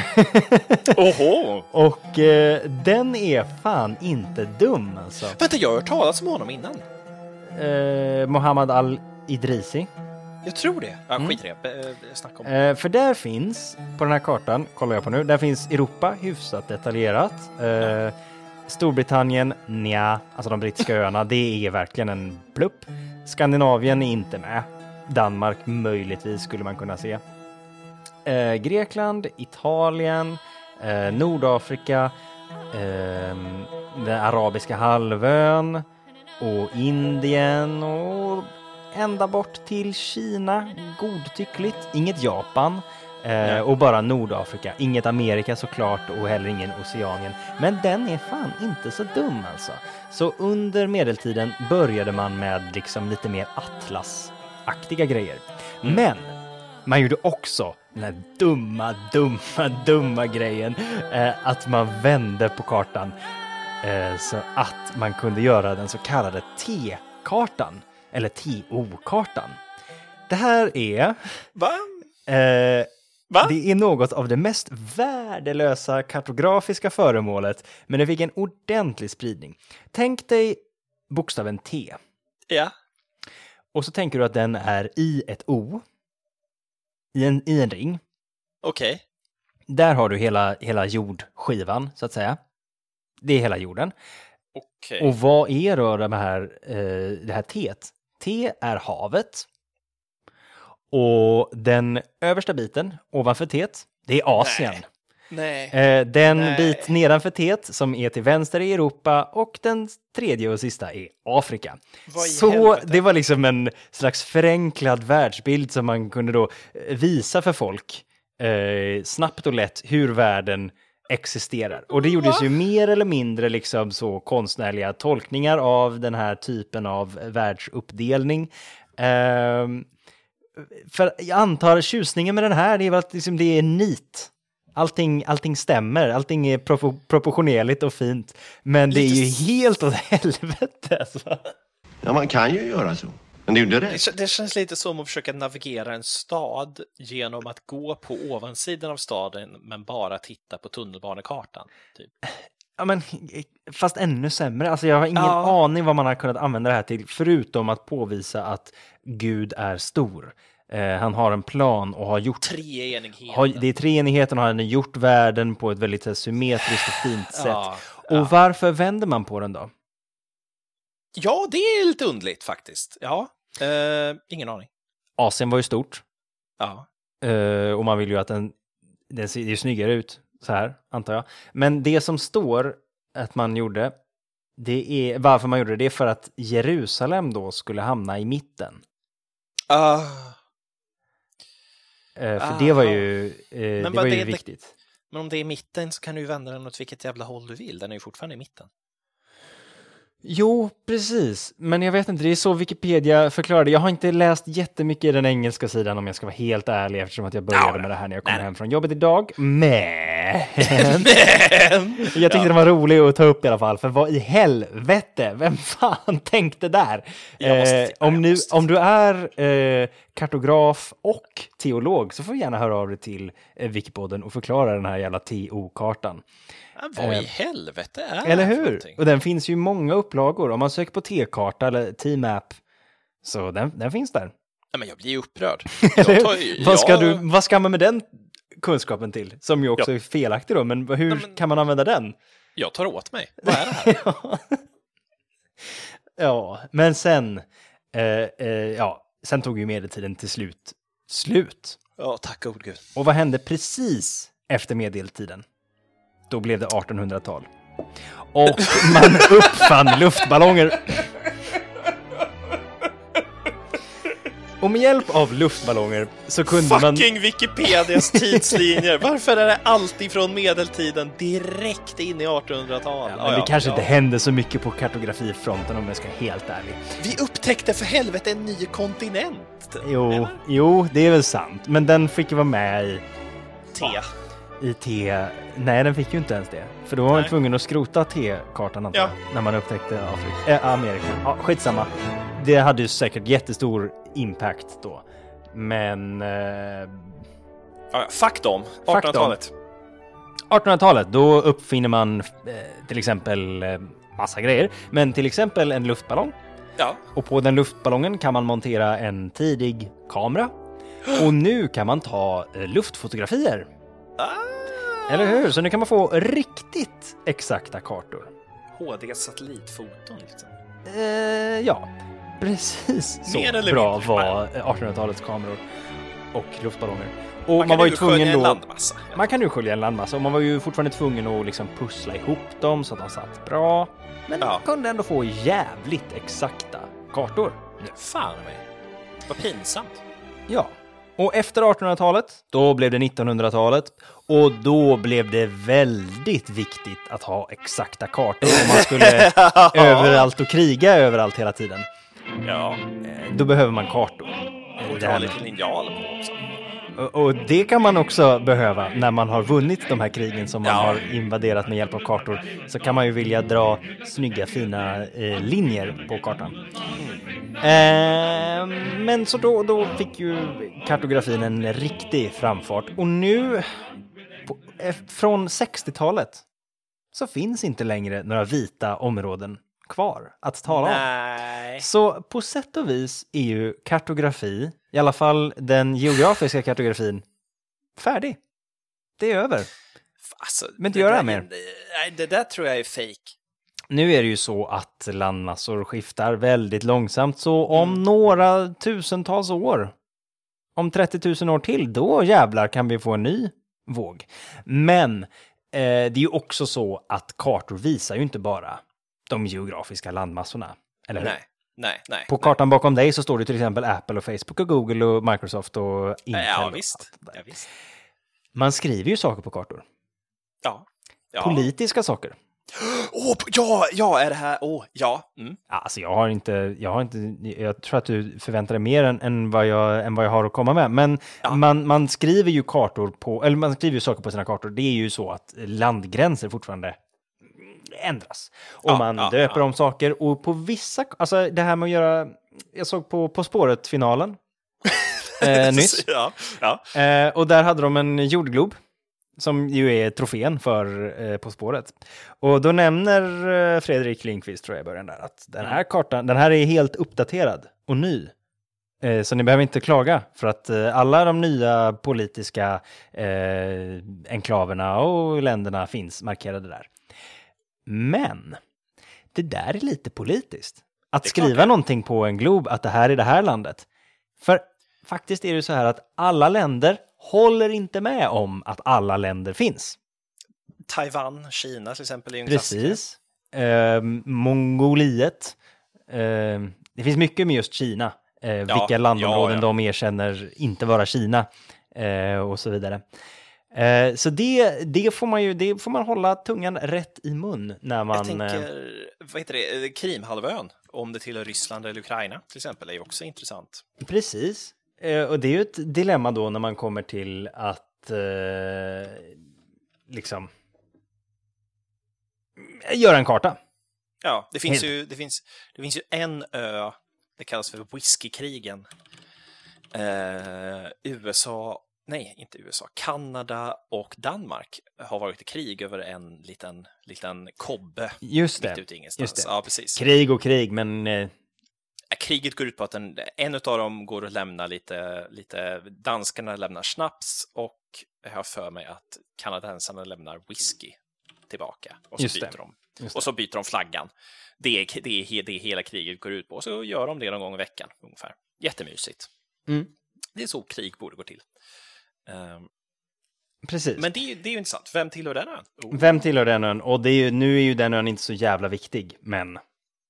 Oho! och eh, den är fan inte dum alltså. Vänta, jag har hört talas om honom innan. Eh, Muhammad al-Idrisi. Jag tror det. Ja, Mm. skit i det. Eh, Snacka om. Eh, för där finns, på den här kartan, kollar jag på nu, där finns Europa hyfsat detaljerat. Eh, Storbritannien, nja, alltså de brittiska öarna, det är verkligen en plupp. Skandinavien är inte med. Danmark möjligtvis skulle man kunna se. Eh, Grekland, Italien, eh, Nordafrika, ehm, den arabiska halvön och Indien och ända bort till Kina, godtyckligt. Inget Japan eh, och bara Nordafrika. Inget Amerika såklart och heller ingen Oceanien. Men den är fan inte så dum alltså. Så under medeltiden började man med liksom lite mer atlasaktiga grejer. Men man gjorde också den här dumma, dumma, dumma grejen eh, att man vände på kartan eh, så att man kunde göra den så kallade T-kartan, eller TO-kartan. Det här är, Va? eh, Va? det är något av det mest värdelösa kartografiska föremålet, men det fick en ordentlig spridning. Tänk dig bokstaven T Ja. och så tänker du att den är i ett O, i en, i en ring. Okej. Där har du hela, hela jordskivan, så att säga. Det är hela jorden. Okej. Och vad är då de här, eh, det här T? T är havet. Och den översta biten ovanför T, det är Asien. Nej. Eh, den Nej. bit nedanför T som är till vänster är Europa och den tredje och sista är Afrika. I Så helvete? det var liksom en slags förenklad världsbild som man kunde då eh, visa för folk eh, snabbt och lätt hur världen existerar. Och det gjordes ju mer eller mindre liksom så konstnärliga tolkningar av den här typen av världsuppdelning. Ehm, för jag antar tjusningen med den här är väl att liksom det är nit. Allting, allting stämmer, allting är propor- proportionerligt och fint. Men det är Lite ju helt åt helvete. Alltså. Ja, man kan ju göra så. Men det inte Det, det känns lite som att försöka navigera en stad genom att gå på ovansidan av staden men bara titta på tunnelbanekartan. Typ. Ja, men, fast ännu sämre. Alltså, jag har ingen Ja. aning vad man har kunnat använda det här till, förutom att påvisa att Gud är stor. Eh, han har en plan och har gjort Treenigheten. har, det är treenigheten och han har gjort världen på ett väldigt här, symmetriskt och fint sätt. Ja, Och varför vänder man på den då? ja, det är lite undligt faktiskt. Ja, eh, ingen aning. Asien var ju stort Ja. eh, och man vill ju att den, den ser ju snyggare ut så här, antar jag. Men det som står att man gjorde, det är, varför man gjorde det, det är för att Jerusalem då skulle hamna i mitten. Ah, Eh, för det var ju, eh, det vad var ju det- viktigt. men om det är i mitten så kan du ju vända den åt vilket jävla håll du vill. Den är ju fortfarande i mitten. Jo, precis. Men jag vet inte, det är så Wikipedia förklarar det. Jag har inte läst jättemycket i den engelska sidan om jag ska vara helt ärlig eftersom att jag började med det här när jag kom hem från jobbet idag. Men... jag tyckte den var rolig att ta upp i alla fall, för vad i helvete, vem fan tänkte där? Måste Eh, om, nu, om du är eh, kartograf och teolog så får du gärna höra av dig till eh, Wikipodden och förklara den här jävla TO-kartan. Ja, vad i helvete är det Eh, Eller hur? Och den finns ju i många upplagor. Om man söker på T-karta eller T-map, så den, den finns där. Nej, men jag blir ju upprörd. Jag tar vad, ska jag- du, vad ska man med den kunskapen till? Som ju också Ja. är felaktig då, men hur Nej, men- kan man använda den? Jag tar åt mig. Vad är det här? Ja, men sen, eh, eh, ja, sen tog ju medeltiden till slut slut. Ja, tack gode gud. Och vad hände precis efter medeltiden? Då blev det 1800-tal. Och man uppfann luftballonger. Och med hjälp av luftballonger så kunde man... Fucking Wikipedias tidslinjer. Varför är det alltid från medeltiden direkt in i 1800-tal? Ja, men det kanske inte hände så mycket på kartografifronten om jag ska vara helt ärlig. Vi upptäckte för helvete en ny kontinent. Jo, Eller? jo, det är väl sant. Men den fick ju vara med i, T. i T... Nej, den fick ju inte ens det. För då var man tvungen att skrota T-kartan Ja. när man upptäckte Afrika, äh, Amerika. Ja, skitsamma. Det hade ju säkert jättestor impact då. Men eh, Ja, fuck dem. Fuck dem. 1800-talet. 1800-talet, då uppfinner man eh, till exempel eh, massa grejer. Men till exempel en luftballong. Ja. Och på den luftballongen kan man montera en tidig kamera. Och nu kan man ta eh, luftfotografier. Ah. Eller hur? Så nu kan man få riktigt exakta kartor. HD satellitfoton liksom. Eh, ja, precis så Mer eller bra mindre. var eh, 1800-talets kameror och luftballonger. Och Man man, kan var ju nu tvungen en då... landmassa. Man kan ju skölja en landmassa och man var ju fortfarande tvungen att liksom pussla ihop dem så att de satt bra. Men Ja. kunde ändå få jävligt exakta kartor. Fan mig. Vad pinsamt. Ja. Och efter 1800-talet, då blev det 1900-talet och då blev det väldigt viktigt att ha exakta kartor om man skulle överallt och kriga överallt hela tiden. Ja. Eh, Då behöver man kartor. Och ta lite linjal på också. Och- det kan man också behöva när man har vunnit de här krigen som man Ja. har invaderat med hjälp av kartor. Så kan man ju vilja dra snygga fina eh, linjer på kartan. Eh, men så då, då fick ju kartografin en riktig framfart. Och nu, på, eh, från 60-talet, så finns inte längre några vita områden kvar att tala om. Nej. Så på sätt och vis är ju kartografi, i alla fall den geografiska kartografin, färdig. Det är över. Alltså, Men inte göra mer. Nej, det där tror jag är fake. Nu är det ju så att landmassor skiftar väldigt långsamt, så om några tusentals år, om 30 000 år till, då jävlar kan vi få en ny våg. Men eh, det är ju också så att kartor visar ju inte bara de geografiska landmassorna. Eller hur? Nej, nej, nej. På kartan bakom dig så står det till exempel Apple och Facebook och Google och Microsoft och Intel. Ja, visst. Ja, visst. Man skriver ju saker på kartor. Ja. ja. Politiska saker. Åh, ja, ja, är det här... Åh, ja. Mm. Alltså jag har inte, jag har inte, jag tror att du förväntar dig mer än, än, vad, jag, än vad jag har att komma med. Men Ja. man, man skriver ju kartor på, eller man skriver ju saker på sina kartor. Det är ju så att landgränser fortfarande ändras. Och Ja, man ja, döper ja. om saker och på vissa, alltså det här med att göra, jag såg på På spåret-finalen eh, nyss. ja, ja. Eh, och där hade de en jordglob som ju är trofén för eh, På spåret. Och då nämner eh, Fredrik Lindqvist, tror jag i början där, att den här kartan, den här är helt uppdaterad och ny. Eh, så ni behöver inte klaga, för att eh, alla de nya politiska eh, enklaverna och länderna finns markerade där. Men det där är lite politiskt. Att klart skriva det. någonting på en glob, att det här är det här landet. För faktiskt är det så här att alla länder håller inte med om att alla länder finns. Taiwan, Kina till exempel är ju en. Precis. Eh, Mongoliet. Eh, det finns mycket med just Kina. Eh, vilka landområden ja. de erkänner inte vara Kina. Eh, och så vidare. Eh, så det, det, får man ju, det får man hålla tungan rätt i mun när man... Jag eh, tänker, vad heter det, Krimhalvön, om det tillhör Ryssland eller Ukraina till exempel, är ju också intressant. Precis. Eh, och det är ju ett dilemma då när man kommer till att eh, liksom göra en karta. Ja, det finns, Helt. ju, det, finns, det finns ju en ö, det kallas för whiskykrigen. Eh, USA, nej, inte USA, Kanada och Danmark har varit i krig över en liten, liten kobbe Just mitt det. ute ingenstans. Just det. Ja, precis. Krig och krig, men eh, Kriget går ut på att en, en av dem går att lämna lite, lite, danskarna lämnar snaps och jag har för mig att kanadensarna lämnar whisky tillbaka och så Just det. byter de. Just Och så byter de flaggan. Det är, det är det hela kriget går ut på. Och så gör de det någon gång i veckan ungefär. Jättemysigt. Mm. Det är så krig borde gå till. Ehm, precis. men det är, ju- det är ju intressant. Vem tillhör den ön? Oh, Vem tillhör den ön? Och det är ju, nu är ju den ön inte så jävla viktig, men,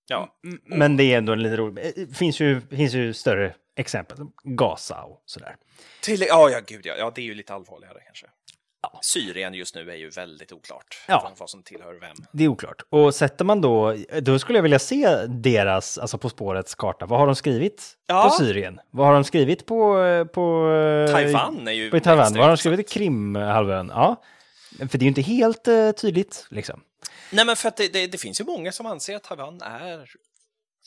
ja. men det är ändå lite roligt. Det finns ju, finns ju större exempel, Gaza och sådär. Till, ja, ja, gud ja. ja. Det är ju lite allvarligare kanske. Syrien just nu är ju väldigt oklart. Ja. Vad- som tillhör vem. Det är oklart. Och sätter man då, då skulle jag vilja se deras, alltså På spårets karta. Vad har de skrivit Ja. på Syrien? Vad har de skrivit på... på Taiwan är ju På Taiwan. Vad har de skrivit i Krimhalvön? Ja. För det är ju inte helt eh, tydligt, liksom. Nej, men för att det, det, det finns ju många som anser att Taiwan är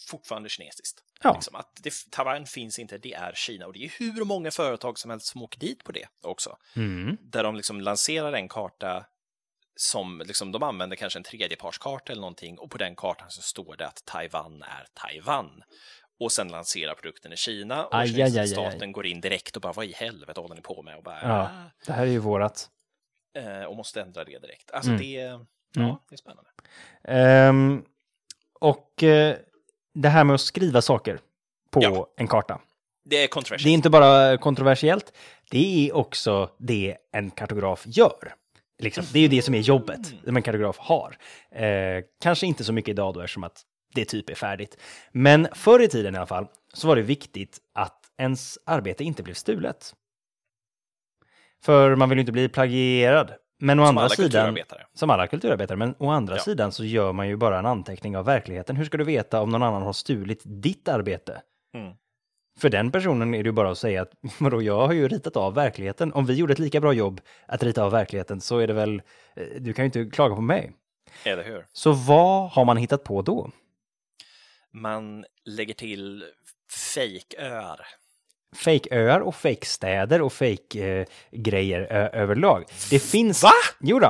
fortfarande kinesiskt. Ja. Liksom att det, Taiwan finns inte, det är Kina. Och det är hur många företag som helst som åker dit på det också. Mm. Där de liksom lanserar en karta som liksom, de använder kanske en tredjepartskarta eller någonting och på den kartan så står det att Taiwan är Taiwan. Och sen lanserar produkten i Kina och Aj, aj, aj, staten går in direkt och bara vad i helvete håller ni på med? Och, bara, Ja, det här är ju vårat. "Ah", eh, och måste ändra det direkt. Alltså Mm. det, ja, Mm. det är spännande. Ehm, och eh, det här med att skriva saker på Ja. en karta. Det är Det är inte bara kontroversiellt, det är också det en kartograf gör. Liksom, det är ju det som är jobbet som en kartograf har. Eh, kanske inte så mycket idag då eftersom att det typ är färdigt. Men förr i tiden i alla fall så var det viktigt att ens arbete inte blev stulet. För man vill ju inte bli plagierad. Men å Som andra alla sidan, som alla kulturarbetare, men å andra Ja. sidan så gör man ju bara en anteckning av verkligheten. Hur ska du veta om någon annan har stulit ditt arbete? Mm. För den personen är det ju bara att säga att vadå, jag har ju ritat av verkligheten. Om vi gjorde ett lika bra jobb att rita av verkligheten så är det väl, eh, du kan ju inte klaga på mig. Eller hur? Så vad har man hittat på då? Man lägger till fejköar. Fake-öar och fake-städer och fake-grejer överlag. Det finns... Va? Jo då.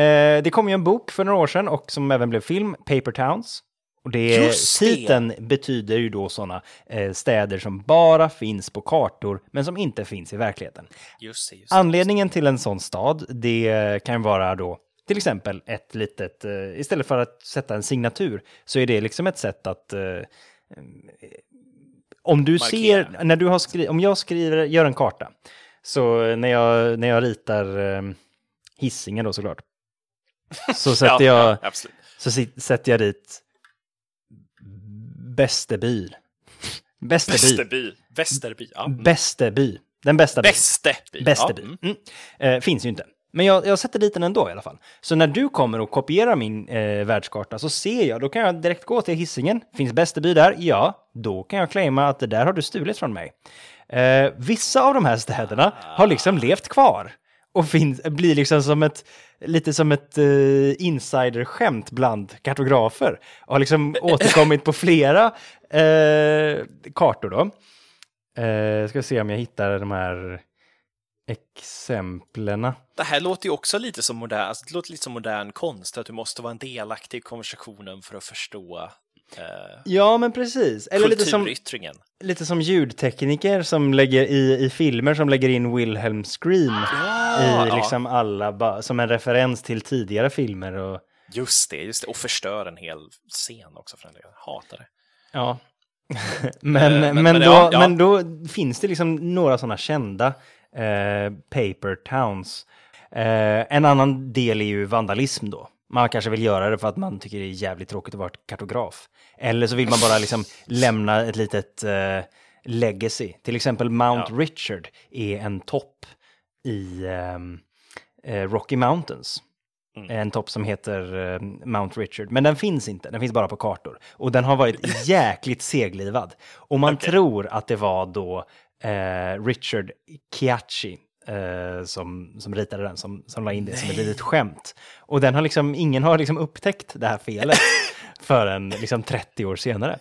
Eh, det kom ju en bok för några år sedan och som även blev film, Paper Towns. Och det, Just det. titeln betyder ju då sådana eh, städer som bara finns på kartor men som inte finns i verkligheten. Just det, just det. Anledningen till en sån stad, det kan vara då till exempel ett litet, eh, istället för att sätta en signatur, så är det liksom ett sätt att eh, eh, om du Markera. ser, när du har skrivit, om jag skriver, gör en karta, så när jag, när jag ritar eh, hissingen då såklart, så sätter ja, jag, så sätter jag dit Bästeby. Bästeby. Västerby. Västerby. Ja. Mm. Bästeby. Den bästa byn. Västerby. Bästeby. Ja. mm. Eh, finns ju inte. Men jag, jag sätter dit den ändå i alla fall. Så när du kommer och kopierar min eh, världskarta så ser jag, då kan jag direkt gå till hissingen. Finns Bästeby där? Ja, då kan jag claima att det där har du stulit från mig. Eh, vissa av de här städerna har liksom levt kvar och finns, blir liksom som ett, lite som ett eh, insiderskämt bland kartografer. Och har liksom återkommit på flera eh, kartor då. Eh, ska se om jag hittar de här exemplen. Det här låter ju också lite som modern, alltså, det låter lite som modern konst, att du måste vara en delaktig i konversationen för att förstå eh, Ja, men precis. Eller lite som, lite som ljudtekniker som lägger i, i filmer som lägger in Wilhelm Scream i ja. liksom alla, som en referens till tidigare filmer. Och, Just det, just det. Och förstör en hel scen också för den delen. Hatar det. ja. men, Eh, men, men- men då, ja, ja. men då finns det liksom några sådana kända eh, paper towns. Eh, en annan del är ju vandalism då. Man kanske vill göra det för att man tycker det är jävligt tråkigt att vara kartograf. Eller så vill man bara liksom lämna ett litet eh, legacy. Till exempel Mount Ja. Richard är en topp i, ehm, eh, Rocky Mountains. En topp som heter eh, Mount Richard, men den finns inte, den finns bara på kartor. Och den har varit jäkligt seglivad. Och man tror att det var då eh, Richard Chiacci eh, som, som ritade den, som, som la in det som ett litet skämt. Och den har liksom, ingen har liksom upptäckt det här felet förrän liksom 30 år senare.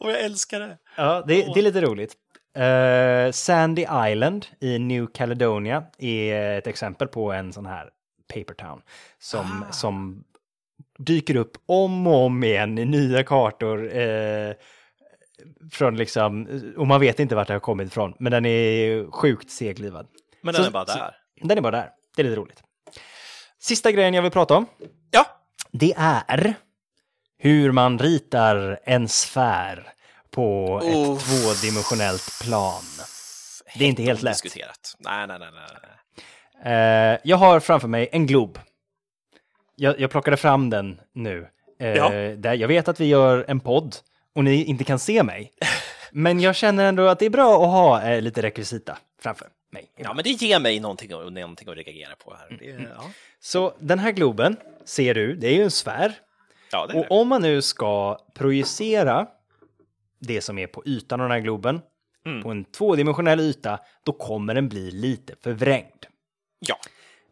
Och jag älskar det. Ja, det, det är lite roligt. Eh, Sandy Island i New Caledonia är ett exempel på en sån här paper town som, som dyker upp om och om igen i nya kartor. Eh, från liksom, och man vet inte vart det har kommit ifrån, men den är sjukt seglivad. Men den Så- är bara så- där. Den är bara där. Det är lite roligt. Sista grejen jag vill prata om, Ja, det är hur man ritar en sfär på ett Uff. tvådimensionellt plan. Det är inte helt lätt. Diskuterat. Nej, nej, nej, nej. Eh, jag har framför mig en glob. Jag, jag plockade fram den nu. Eh, Ja. där jag vet att vi gör en podd och ni inte kan se mig. Men jag känner ändå att det är bra att ha eh, lite rekvisita framför mig. Ja, men det ger mig någonting, att- någonting att reagera på här. Det, Mm. ja. Så den här globen ser du, det är ju en sfär. ja, det är Och det. om man nu ska projicera det som är på ytan av den här globen Mm. på en tvådimensionell yta, då kommer den bli lite förvrängd. Ja,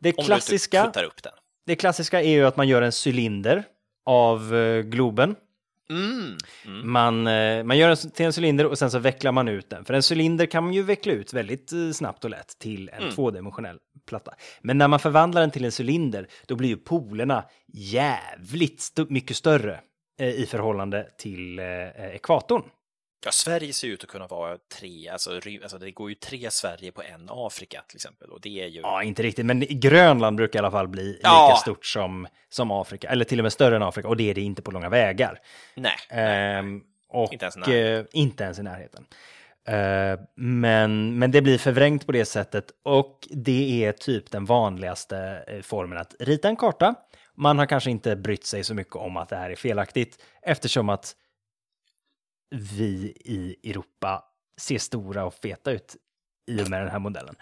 Det om klassiska, du inte flyttar upp den. det klassiska är ju att man gör en cylinder av eh, globen. Mm. Man, eh, man gör den till en cylinder och sen så vecklar man ut den. För en cylinder kan man ju veckla ut väldigt eh, snabbt och lätt till Mm. en tvådimensionell platta. Men när man förvandlar den till en cylinder, då blir ju polerna jävligt st- mycket större eh, i förhållande till eh, ekvatorn. Ja, Sverige ser ut att kunna vara tre, alltså, alltså det går ju tre Sverige på en Afrika till exempel. Och det är ju... Ja, inte riktigt, men Grönland brukar i alla fall bli lika Ja. stort som, som Afrika, eller till och med större än Afrika, och det är det inte på långa vägar. Nej. Ehm, och Inte ens i eh, närheten. inte ens i närheten. Eh, men, men det blir förvrängt på det sättet och det är typ den vanligaste eh, formen att rita en karta. Man har kanske inte brytt sig så mycket om att det här är felaktigt eftersom att vi i Europa ser stora och feta ut i och med den här modellen.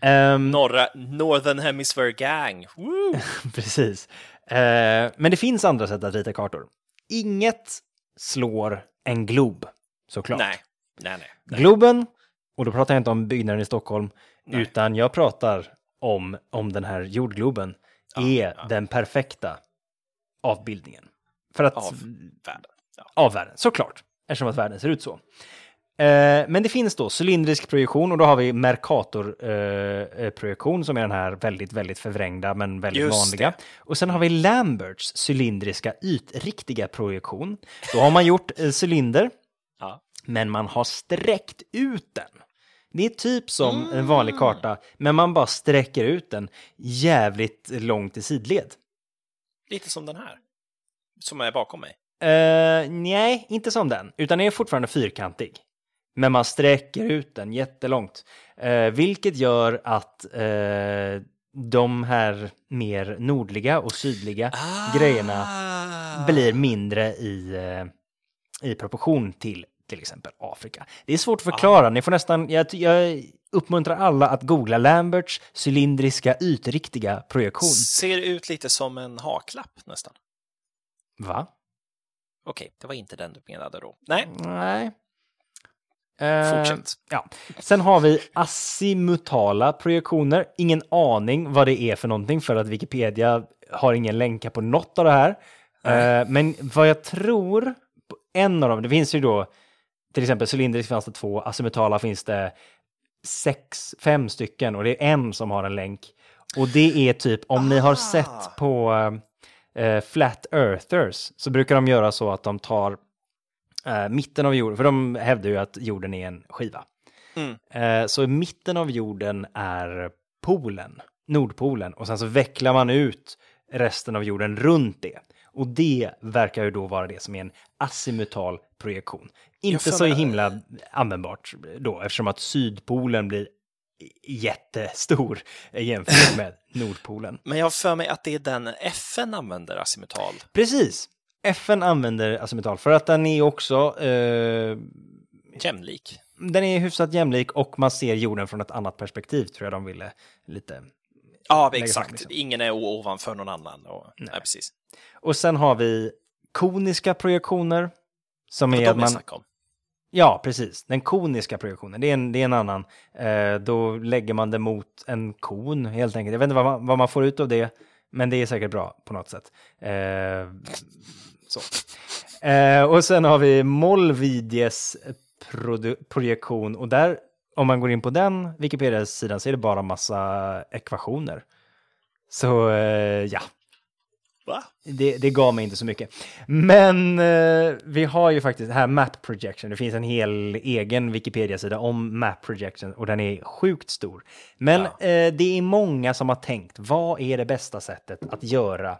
Ehm, Norra, Northern Hemisphere Gang. Precis. Eh, men det finns andra sätt att rita kartor. Inget slår en glob, såklart. Nej, nej, nej. nej. Globen, och då pratar jag inte om byggnaden i Stockholm, Nej. utan jag pratar om, om den här jordgloben, är ja. den perfekta avbildningen. För att, Av världen. Ja. av världen, såklart, eftersom att världen ser ut så. Eh, men det finns då cylindrisk projektion och då har vi Mercator-projektion eh, projektion som är den här väldigt, väldigt förvrängda men väldigt Just vanliga. det. Och sen har vi Lamberts cylindriska ytriktiga projektion. Då har man gjort eh, cylinder, Ja. men man har sträckt ut den. Det är typ som en vanlig karta, men man bara sträcker ut den jävligt långt i sidled. Lite som den här. Som är bakom mig. Uh, nej, inte som den, utan den är fortfarande fyrkantig. Men man sträcker ut den jättelångt. Eh, vilket gör att eh, de här mer nordliga och sydliga grejerna Ah. blir mindre i, i proportion till till exempel Afrika. Det är svårt att förklara. Ni får nästan, jag, jag uppmuntrar alla att googla Lamberts cylindriska ytriktiga projektion. Ser ut lite som en haklapp nästan. Va? Okej, det var inte den du menade då. Nej, Nej. Eh, fortsätt. Ja. Sen har vi azimutala projektioner. Ingen aning vad det är för någonting för att Wikipedia har ingen länka på något av det här. Eh, men vad jag tror, en av dem, det finns ju då till exempel cylindrisk fanns det två, azimutala finns det sex, fem stycken och det är en som har en länk. Och det är typ, om ni har sett på eh, Flat Earthers så brukar de göra så att de tar eh, mitten av jorden, för de hävdar ju att jorden är en skiva. Mm. Eh, så i mitten av jorden är polen, Nordpolen, och sen så vecklar man ut resten av jorden runt det. Och det verkar ju då vara det som är en azimutal projektion. Inte så himla användbart då, eftersom att Sydpolen blir jättestor jämfört med Nordpolen. Men jag har för mig att det är den FN använder azimutal. Precis. FN använder azimutal för att den är också eh, Jämlik. den är hyfsat jämlik och man ser jorden från ett annat perspektiv tror jag de ville lite Ja, exakt. liksom. Ingen är ovanför någon annan. Och, nej. precis. Och sen har vi koniska projektioner. Som Och är att man... Ja, precis. Den koniska projektionen, det är en, det är en annan. Eh, då lägger man det mot en kon helt enkelt. Jag vet inte vad man, vad man får ut av det, men det är säkert bra på något sätt. Eh, så. Eh, och sen har vi Molvidies projektion och där, om man går in på den Wikipedia-sidan så är det bara massa ekvationer. Så eh, ja, det, det gav mig inte så mycket. Men eh, vi har ju faktiskt här Map Projection. Det finns en hel egen Wikipedia-sida om Map Projection och den är sjukt stor. Men Ja. eh, det är många som har tänkt, vad är det bästa sättet att göra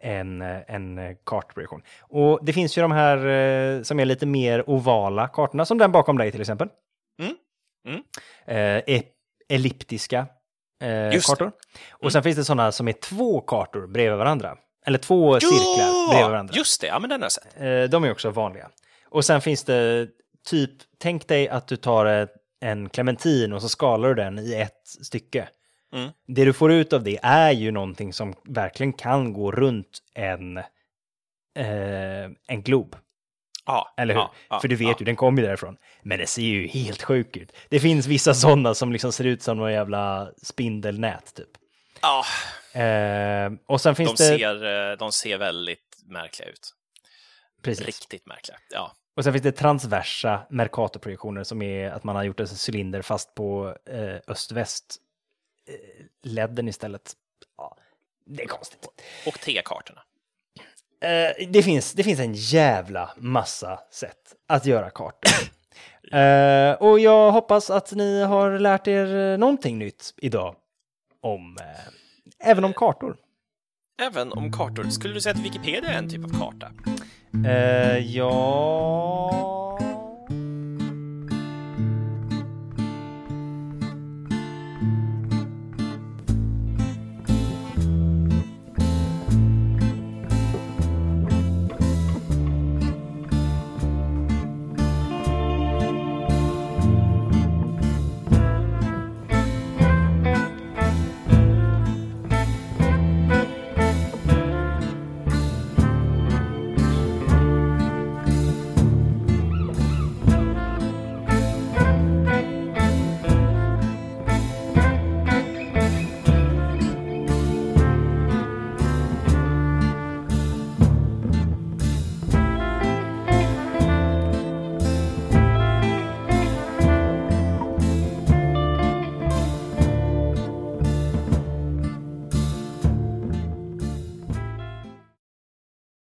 en, eh, en eh, kartprojektion? Och det finns ju de här eh, som är lite mer ovala kartorna, som den bakom dig till exempel. Mm. Mm. Eh, elliptiska kartor. Och sen finns det sådana som är två kartor bredvid varandra. Eller två cirklar bredvid varandra. Just det, ja men den har jag sett. Eh, De är också vanliga. Och sen finns det typ, tänk dig att du tar en clementin och så skalar du den i ett stycke. Mm. Det du får ut av det är ju någonting som verkligen kan gå runt en, eh, en glob. Ja, Eller hur? Ja, ja, För du vet ju, den kommer ju därifrån. Men det ser ju helt sjuk ut. Det finns vissa sådana som liksom ser ut som några jävla spindelnät typ. Ja, Eh, och sen finns de, det... ser, eh, de ser väldigt märkliga ut. Precis. Riktigt märkliga. Ja. Och sen finns det transversa Mercator-projektioner som är att man har gjort en cylinder fast på eh, öst-väst eh, ledden istället. Ja, det är konstigt. Och T-kartorna. Eh, det, finns, det finns en jävla massa sätt att göra kartor. eh, och jag hoppas att ni har lärt er eh, någonting nytt idag om, eh, även om kartor. Även om kartor. Skulle du säga att Wikipedia är en typ av karta? Eh, ja...